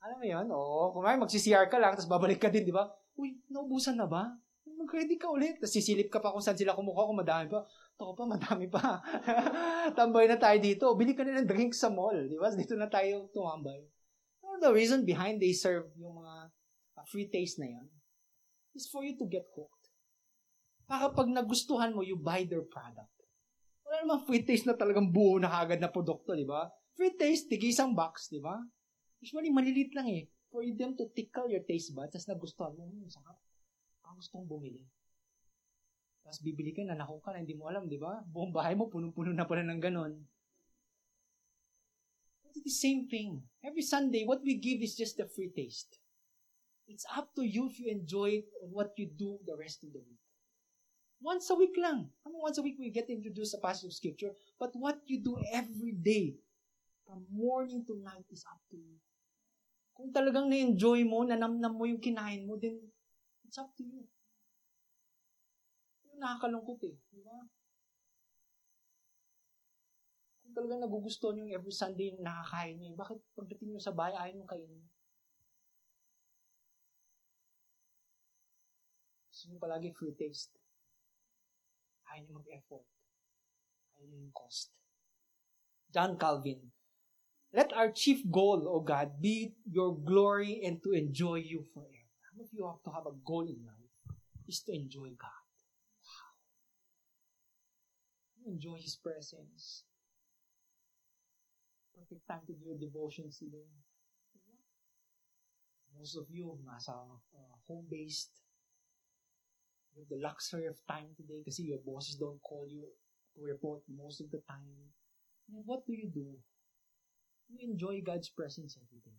Alam mo yun? Oo. Kung may magsi-CR ka lang, tapos babalik ka din, di ba? Uy, naubusan na ba? Mag-ready ka ulit. Tapos sisilip ka pa kung saan sila kumukuha, kung madami pa. Ito pa, madami pa. Tambay na tayo dito. Bili ka na ng drink sa mall. Di ba? Dito na tayo tumambay. You the reason behind they serve yung mga uh, free taste na yan is for you to get hooked. Para pag nagustuhan mo, you buy their product. Wala namang free taste na talagang buo na kagad na produkto, di ba? Free taste, tigi isang box, di ba? Usually, malilit lang eh. For them to tickle your taste buds, tapos nagustuhan mo, hmm, sarap. Ang gustong bumili. Tapos bibili ka, nanakaw ka na, hindi mo alam, di ba? Buong bahay mo, punong-puno na pala ng ganon. It's the same thing. Every Sunday, what we give is just a free taste. It's up to you if you enjoy it and what you do the rest of the week. Once a week lang. I mean, once a week we get introduced a passage of scripture, but what you do every day, from morning to night, is up to you. Kung talagang na-enjoy mo, nanamnam mo yung kinain mo, then it's up to you. Nakakalungkot eh. Di ba? Kung talagang nagugustuhan yung every Sunday yung nakakain nyo, bakit pagdating nyo sa bahay, ayaw nyo kainin? Gusto nyo palagi free taste. Ayaw nyo mag-effort. Ayaw nyo yung cost. John Calvin, Let our chief goal, O God, be your glory and to enjoy you forever. Many of you have to have a goal in life? Is to enjoy God. Wow. Enjoy His presence. Perfect time to do your devotions today. Most of you, nasa uh, home-based. You have the luxury of time today kasi your bosses don't call you to report most of the time. And what do you do? You enjoy God's presence every day.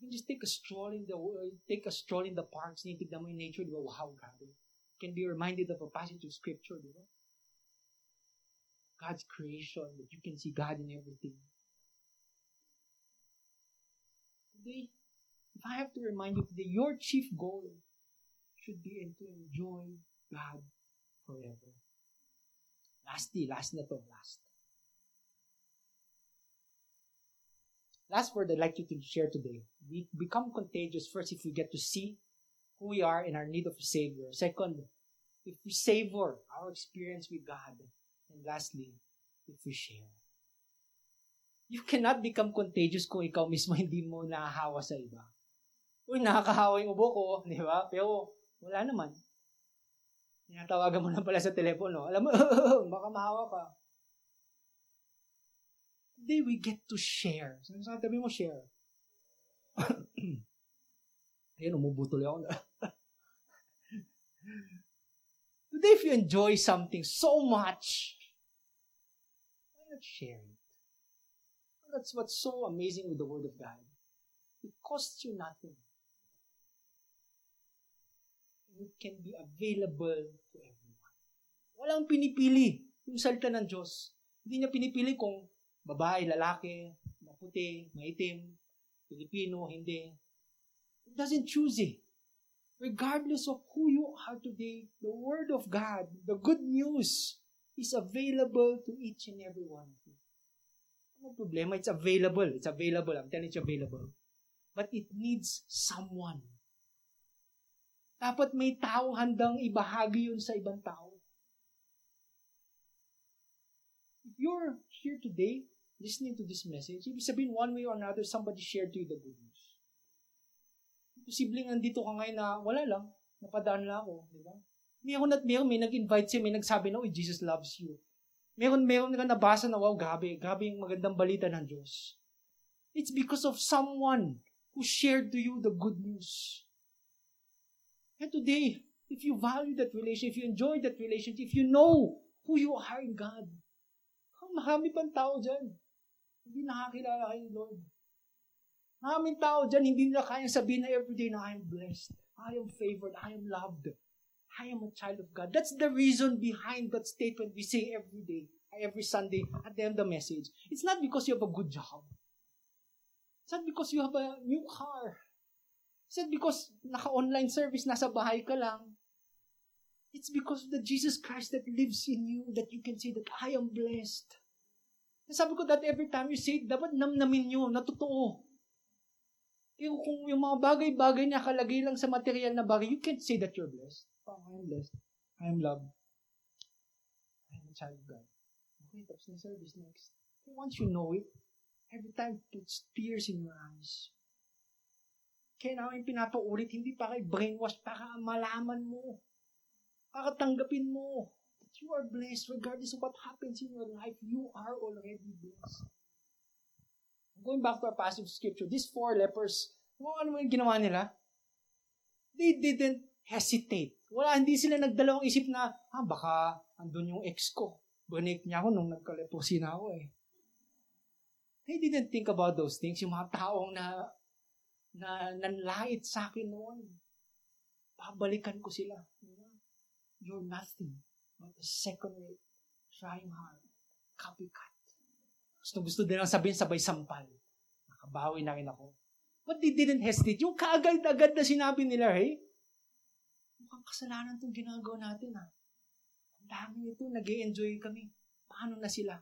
You can just take a stroll in the uh, take a stroll in the parks, tinitignan mo yung nature, di? Wow, grabe. can be reminded of a passage of scripture, di? God's creation, that you can see God in everything. Today, if I have to remind you today, your chief goal should be to enjoy God forever. Lastly, last na to, last. Last word I'd like you to share today. We become contagious first if we get to see who we are in our need of a Savior. Second, if we savor our experience with God. And lastly, if we share. You cannot become contagious kung ikaw mismo hindi mo nahahawa sa iba. Uy, nakakahawa yung ubo ko, di ba? Pero wala naman. Tinatawagan mo na pala sa telepono. Alam mo, baka mahawa ka. Today we get to share. Saan sa tabi mo share? Ayun, umubutol ako. Today if you enjoy something so much, why not share it? That's what's so amazing with the Word of God. It costs you nothing. It can be available to everyone. Walang pinipili yung salita ng Diyos. Hindi niya pinipili kung babae, lalaki, maputi, maitim, Pilipino, hindi. It doesn't choose it. Regardless of who you are today, the Word of God, the good news, is available to each and every one of you. Ano problema? It's available. It's available. I'm telling you, it's available. But it needs someone. Dapat may taong handang ibahagi yun sa ibang tao. If you're here today, listening to this message, ibig sabihin one way or another, somebody shared to you the good news. Posibleng nandito ka ngayon na wala lang, napadaan lang ako, di ba? Meron at meron, may nag-invite siya, may nagsabi na, oh, Jesus loves you. Meron, meron ka nabasa na, wow, grabe, grabe yung magandang balita ng Diyos. It's because of someone who shared to you the good news. And today, if you value that relationship, if you enjoy that relationship, if you know who you are in God, marami pang tao dyan. Hindi nakakilala kay Lord. Maraming tao dyan, hindi nila kayang sabihin na everyday na I am blessed, I am favored, I am loved, I am a child of God. That's the reason behind that statement we say every day, every Sunday, at the end of the message. It's not because you have a good job. It's not because you have a new car. It's not because naka-online service, nasa bahay ka lang. It's because of the Jesus Christ that lives in you that you can say that I am blessed. Sabi ko that every time you say dapat namnamin nyo na totoo. Yung, kung yung mga bagay-bagay na kalagay lang sa material na bagay, you can't say that you're blessed. Oh, I blessed. I am loved. I am a child of God. Okay, tapos na service next. Once you know it, every time puts tears in your eyes. Kaya namin pinapaulit, hindi para i-brainwash, para malaman mo. Para tanggapin mo you are blessed regardless of what happens in your life. You are already blessed. Going back to our passage of scripture, these four lepers, ano ano yung ginawa nila? They didn't hesitate. Wala, hindi sila nagdalawang isip na, ah, baka andun yung ex ko. Bonate niya ako nung nagkaleposi na ako eh. They didn't think about those things. Yung mga taong na, na nanlait sa akin noon. Babalikan ko sila. You're nothing a second rate, trying hard, copycat. Gusto gusto din lang sabihin sabay sampal. Nakabawi na rin ako. But they didn't hesitate. Yung kaagad-agad na sinabi nila, hey, mukhang kasalanan itong ginagawa natin ha. Ang dami ito, nag enjoy kami. Paano na sila?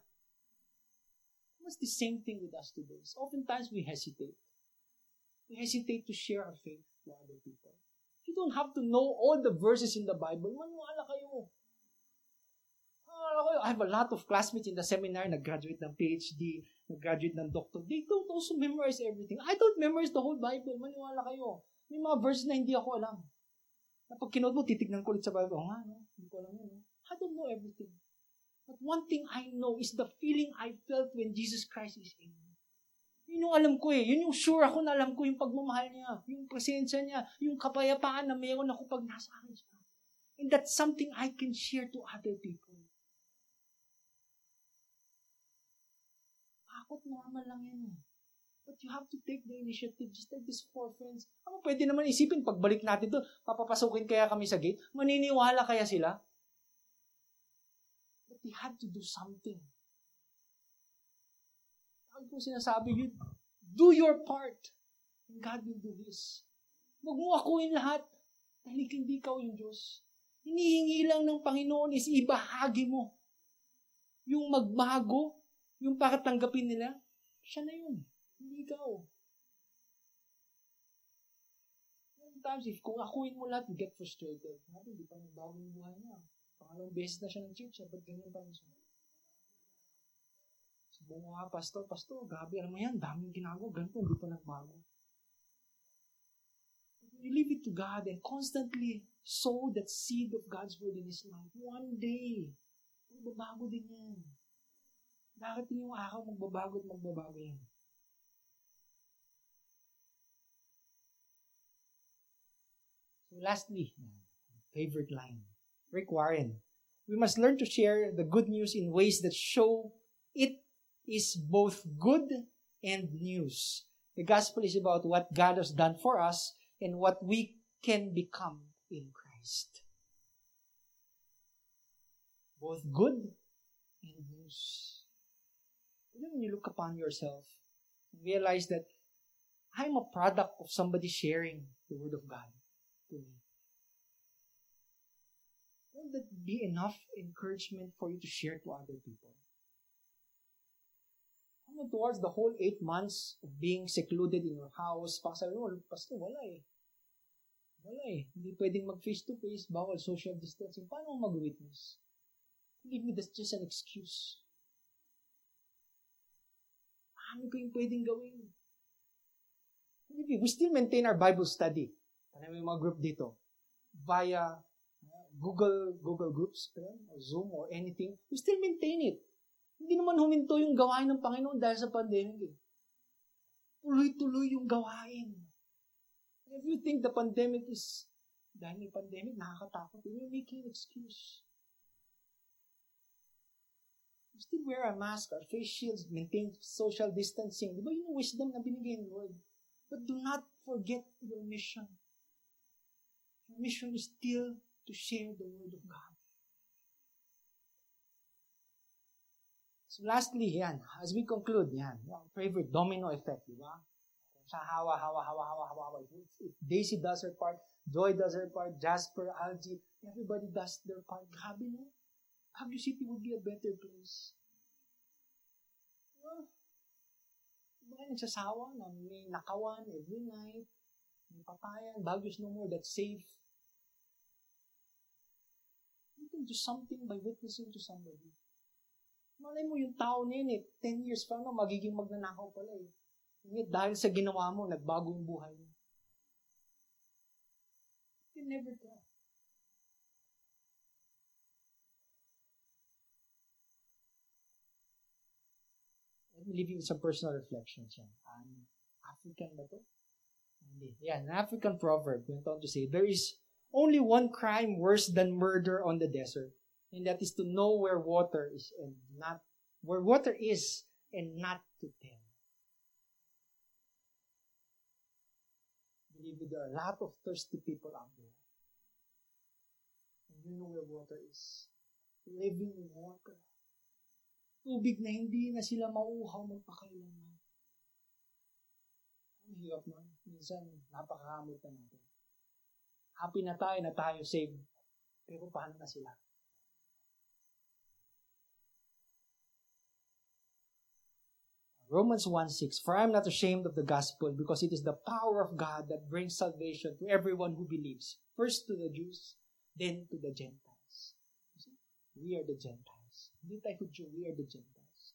It's the same thing with us today. So oftentimes we hesitate. We hesitate to share our faith to other people. You don't have to know all the verses in the Bible. Maniwala kayo. I have a lot of classmates in the seminar nag-graduate ng PhD, nag-graduate ng doctor. They don't also memorize everything. I don't memorize the whole Bible. Maniwala kayo. May mga verses na hindi ako alam. Na pag kinood mo, titignan ko ulit sa Bible. Oh, nga, no? Hindi ko alam yun. I don't know everything. But one thing I know is the feeling I felt when Jesus Christ is in me. Yun yung alam ko eh. Yun yung sure ako na alam ko yung pagmamahal niya, yung presensya niya, yung kapayapaan na meron ako pag nasa akin siya. And that's something I can share to other people. Bakit normal lang yan eh. But you have to take the initiative, just like these four friends. Ano pwede naman isipin, pagbalik natin to, papapasukin kaya kami sa gate? Maniniwala kaya sila? But they had to do something. Lagi kong sinasabi yun, do your part, and God will do His. Huwag mo akuin lahat, dahil hindi ikaw yung Diyos. Hinihingi lang ng Panginoon is ibahagi mo. Yung magbago, yung pakatanggapin nila, siya na yun. Hindi ikaw. Sometimes, if kung akuin mo lahat, get frustrated. Nabi, hindi pa nagbago yung buhay niya. Pangalawang beses na siya ng church, ba't ganyan pa siya? Sabi mo nga, pastor, pastor, gabi, alam mo yan, daming ginagawa, ganito, hindi pa nagbago. You leave it to God and constantly sow that seed of God's word in His life. One day, magbabago din yan. Yung araw, magbabago at magbabago yan. So lastly, favorite line. Rick Warren. We must learn to share the good news in ways that show it is both good and news. The gospel is about what God has done for us and what we can become in Christ. Both good and news. And then when you look upon yourself, realize that I'm a product of somebody sharing the Word of God to me. Won't that be enough encouragement for you to share to other people? Ano towards the whole eight months of being secluded in your house, pasabi mo, pastor, wala eh. Wala eh. Hindi pwedeng mag face-to-face, bawal social distancing. Paano mag-witness? Believe me, that's just an excuse. Ano kayong pwedeng gawin? We still maintain our Bible study. Ano yung mga group dito? Via uh, Google Google Groups, or Zoom, or anything. We still maintain it. Hindi naman huminto yung gawain ng Panginoon dahil sa pandemic. Eh. Tuloy-tuloy yung gawain. If you think the pandemic is, dahil may pandemic, nakakatakot, making an excuse. Still wear a mask, or face shields, maintain social distancing. Di ba yung wisdom na binigay ng Lord? But do not forget your mission. Your mission is still to share the Word of God. So lastly, yan, as we conclude, yan, yung favorite domino effect, di ba? Sa hawa, hawa, hawa, hawa, hawa, hawa. If Daisy does her part, Joy does her part, Jasper, Algie, everybody does their part. Grabe no? Baguio City would be a better place. Diba? Diba nagsasawa na may nakawan every night, may patayan, Baguio's no more, that's safe. You can do something by witnessing to somebody. Malay mo yung tao na yun eh, 10 years pa no, magiging magnanakaw pala eh. Ngunit dahil sa ginawa mo, nagbago yung buhay mo. You can never tell. Leave you with some personal reflections. Yan. Um, African ba to? Hindi. Yeah, an African proverb went on to say, there is only one crime worse than murder on the desert, and that is to know where water is and not where water is and not to tell. Believe me, there are a lot of thirsty people out there. And you know where water is. Living water. Tubig na hindi na sila mauuhaw magpakailanman. Ang hirap nun. Minsan, napakahamot na natin. Happy na tayo na tayo saved. Pero paano na sila? Romans 1.6 For I am not ashamed of the gospel because it is the power of God that brings salvation to everyone who believes. First to the Jews, then to the Gentiles. We are the Gentiles. Hindi tayo Jew, we are the Gentiles.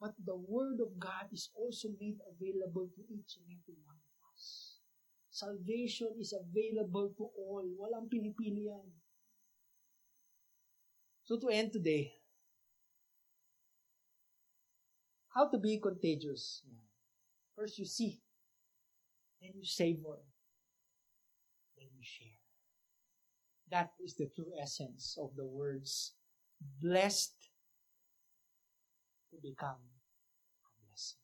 But the word of God is also made available to each and every one of us. Salvation is available to all. Walang pinipili yan. So to end today, how to be contagious. First you see, then you savor, then you share. That is the true essence of the words blessed to become a blessing.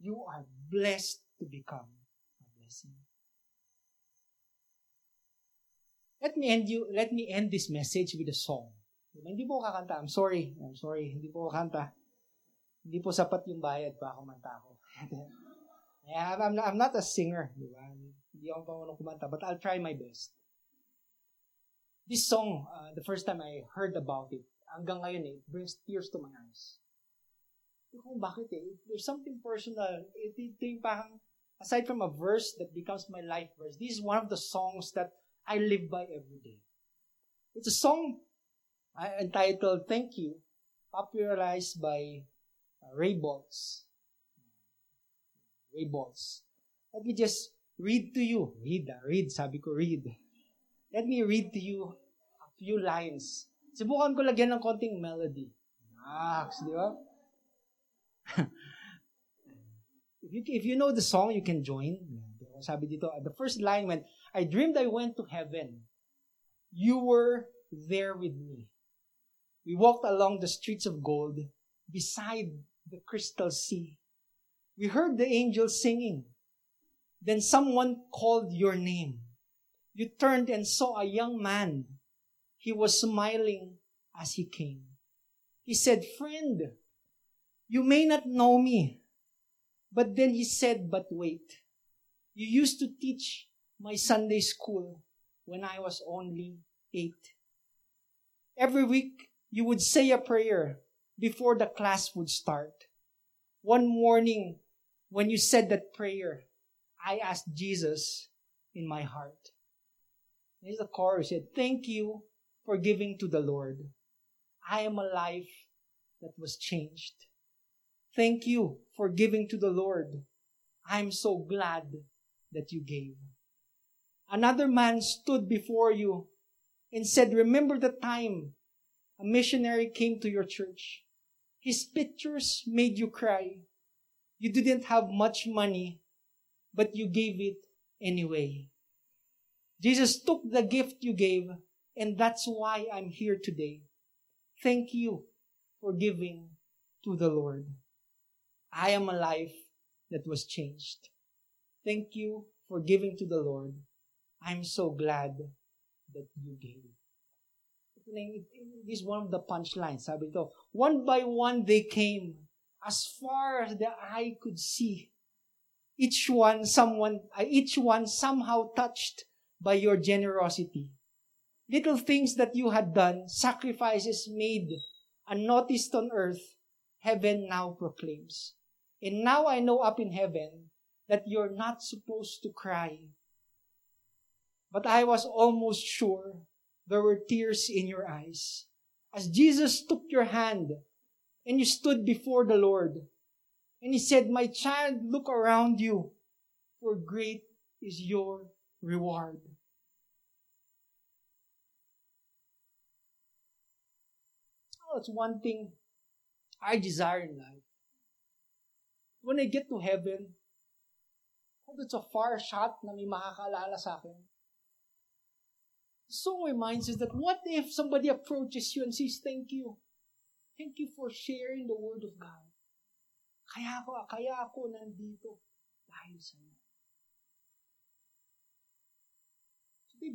you are blessed to become a blessing. Let me end you, let me end this message with a song. Hindi po kakanta. I'm sorry. I'm sorry. Hindi po ako kanta. Hindi po sapat yung bayad para kumanta ako. yeah, I'm, not, I'm not a singer. Di ba? Hindi ako pa kumanta. But I'll try my best. This song, uh, the first time I heard about it, hanggang ngayon it brings tears to my eyes. Kung bakit eh, there's something personal. It, ito yung parang, aside from a verse that becomes my life verse, this is one of the songs that I live by every day. It's a song uh, entitled Thank You, popularized by uh, Ray Balls. Ray Balls. Let me just read to you. Read, ah, read, sabi ko read. Let me read to you a few lines. Subukan ko lagyan ng konting melody. Max, di ba? if, you, if you know the song, you can join. Sabi dito, the first line went, I dreamed I went to heaven. You were there with me. We walked along the streets of gold beside the crystal sea. We heard the angels singing. Then someone called your name. You turned and saw a young man. He was smiling as he came. He said, Friend, you may not know me. But then he said, But wait. You used to teach my Sunday school when I was only eight. Every week, you would say a prayer before the class would start. One morning, when you said that prayer, I asked Jesus in my heart. There's a chorus. Said, Thank you for giving to the Lord. I am a life that was changed. Thank you for giving to the Lord. I'm so glad that you gave. Another man stood before you and said, Remember the time a missionary came to your church. His pictures made you cry. You didn't have much money, but you gave it anyway. Jesus took the gift you gave, and that's why I'm here today. Thank you for giving to the Lord. I am a life that was changed. Thank you for giving to the Lord. I'm so glad that you gave. This is one of the punchlines. One by one they came, as far as the eye could see. Each one, someone, uh, each one somehow touched by your generosity. Little things that you had done, sacrifices made, unnoticed on earth, heaven now proclaims. And now I know up in heaven that you're not supposed to cry. But I was almost sure there were tears in your eyes. As Jesus took your hand and you stood before the Lord, and he said, My child, look around you, for great is your reward. Oh, it's one thing I desire in life. When I get to heaven, oh, it's a far shot na may makakaalala sa akin. The song reminds us that what if somebody approaches you and says, Thank you. Thank you for sharing the Word of God. Kaya ako, kaya ako nandito dahil sa iyo.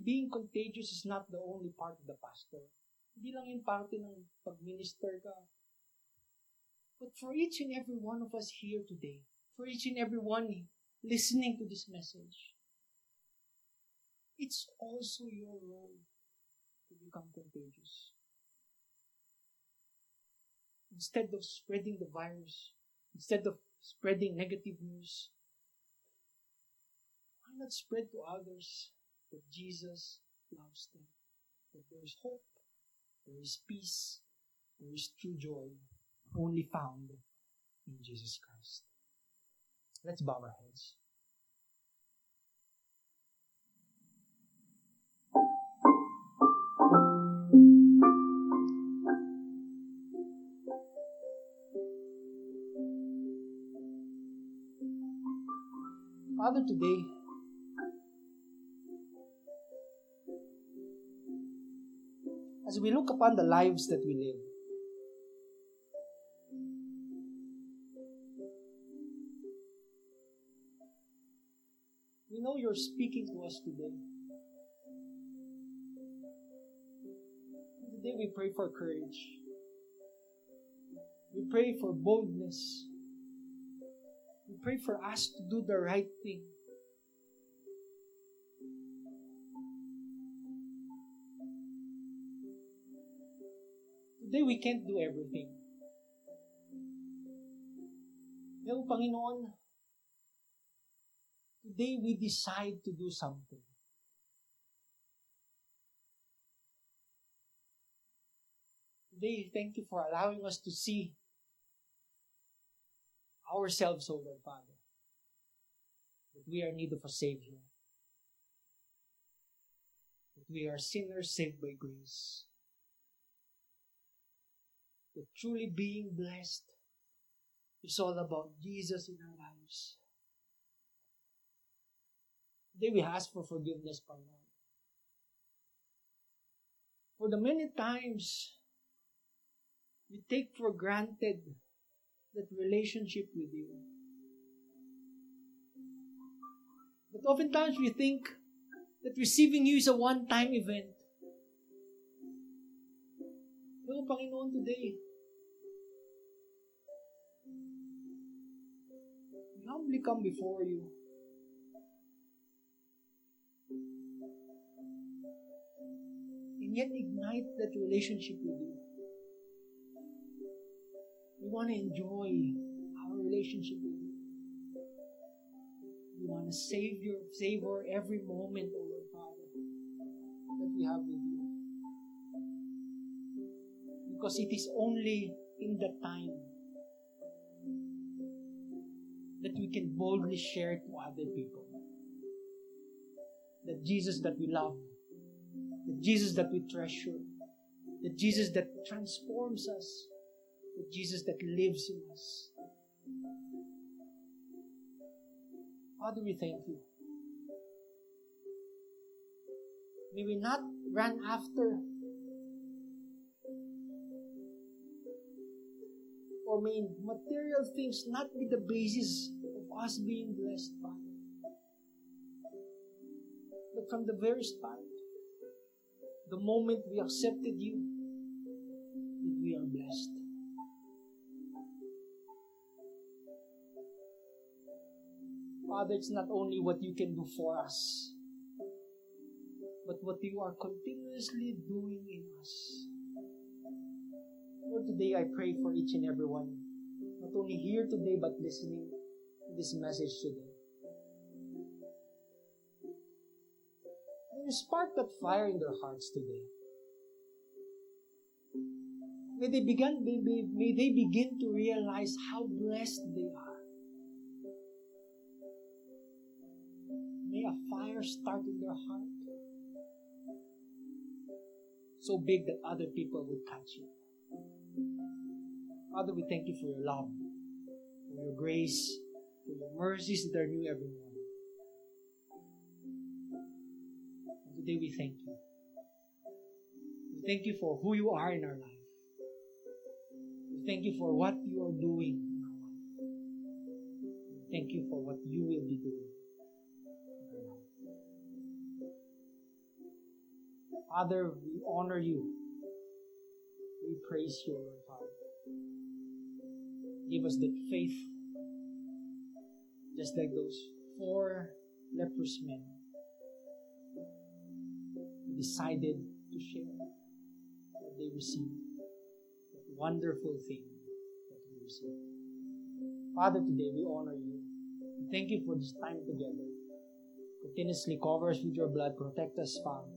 being contagious is not the only part of the pastor. Hindi lang yung parte ng pag-minister ka. But for each and every one of us here today, for each and every one listening to this message, it's also your role to become contagious. Instead of spreading the virus, instead of spreading negative news, why not spread to others that Jesus loves them, that there is hope, there is peace, there is true joy, only found in Jesus Christ. Let's bow our heads. Father, today, as we look upon the lives that we live, we know you're speaking to us today. Today we pray for courage. We pray for boldness. We pray for us to do the right thing. Today we can't do everything. Pero Panginoon, today we decide to do something. Today, thank you for allowing us to see ourselves, O Lord Father, that we are in need of a Savior, that we are sinners saved by grace, that truly being blessed is all about Jesus in our lives. Today we ask for forgiveness, Panginoon. For the many times we take for granted that relationship with you. But oftentimes we think that receiving you is a one-time event. No, Panginoon, today, we humbly come before you. And yet ignite that relationship with you. We want to enjoy our relationship with you. We want to savor, savor every moment, O Lord Father, that we have with Because it is only in that time that we can boldly share to other people. That Jesus that we love, the Jesus that we treasure, the Jesus that transforms us, the Jesus that lives in us. Father, we thank you. May we not run after or may material things not be the basis of us being blessed, Father. But from the very start, the moment we accepted you, that we are blessed. Father, it's not only what you can do for us, but what you are continuously doing in us. Lord, today I pray for each and every one, not only here today, but listening to this message today. May you spark that fire in their hearts today. May they begin, may, may, may they begin to realize how blessed they are. May a fire start in their heart. So big that other people would catch it. Father, we thank you for your love, for your grace, for your mercies that are new every morning. And today we thank you. We thank you for who you are in our life. We thank you for what you are doing in our life. We thank you for what you will be doing. Father, we honor you. We praise you, Lord Father. Give us that faith, just like those four leprous men decided to share what they received, that wonderful thing that we received. Father, today we honor you. Thank you for this time together. Continuously cover us with your blood, protect us, Father.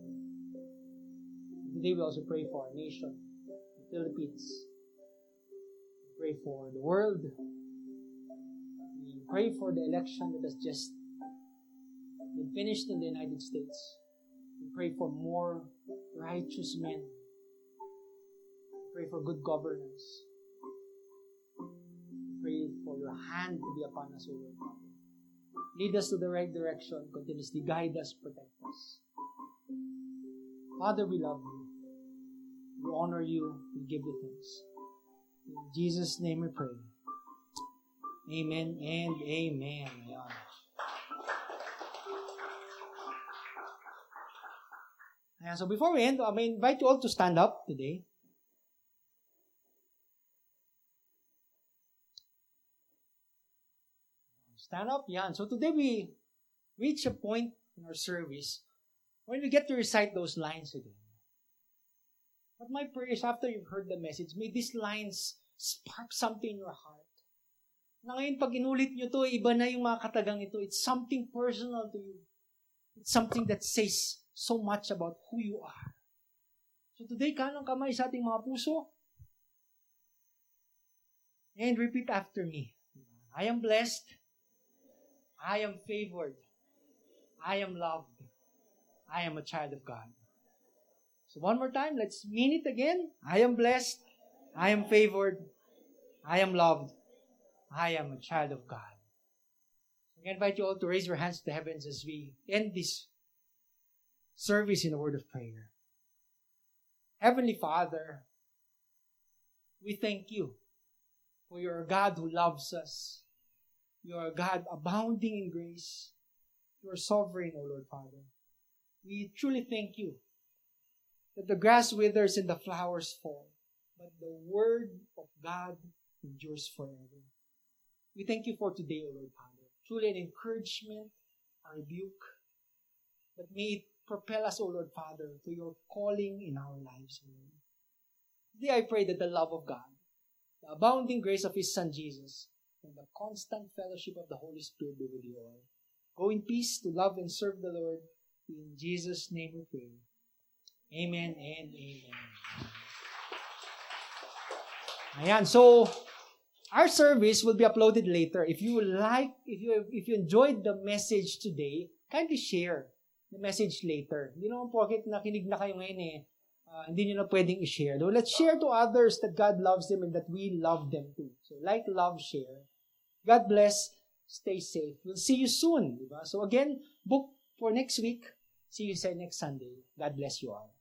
Today we also pray for our nation, the Philippines. Pray for the world. We pray for the election that has just been finished in the United States. We pray for more righteous men. We pray for good governance. We pray for your hand to be upon us, O Lord. Lead us to the right direction. Continuously guide us, protect us. Father, we love you. We honor you. We give you thanks. In Jesus' name we pray. Amen and amen. Ayan. So before we end, I may invite you all to stand up today. Stand up, yan. So today we reach a point in our service when we get to recite those lines again. But my prayer is after you've heard the message, may these lines spark something in your heart. Na ngayon, pag inulit nyo to, iba na yung mga katagang ito. It's something personal to you. It's something that says so much about who you are. So today, kanang kamay sa ating mga puso. And repeat after me. I am blessed. I am favored. I am loved. I am a child of God. So one more time, let's mean it again. I am blessed. I am favored. I am loved. I am a child of God. I invite you all to raise your hands to the heavens as we end this service in a word of prayer. Heavenly Father, we thank you for you're God who loves us. You're a God abounding in grace. You're sovereign, O Lord Father. We truly thank you that the grass withers and the flowers fall, but the word of God endures forever. We thank you for today, O Lord Father. Truly an encouragement, a rebuke, but may it propel us, O Lord Father, to your calling in our lives, O Lord. Today I pray that the love of God, the abounding grace of His Son Jesus, and the constant fellowship of the Holy Spirit be with you all. Go in peace to love and serve the Lord. In Jesus' name we pray. Amen and amen. Ayan, so our service will be uploaded later. If you like, if you if you enjoyed the message today, kindly share the message later. Hindi naman porket nakinig na kayo ngayon eh, uh, hindi nyo na pwedeng i-share. Though, let's share to others that God loves them and that we love them too. So like, love, share. God bless. Stay safe. We'll see you soon. Diba? So again, book for next week. See you next Sunday. God bless you all.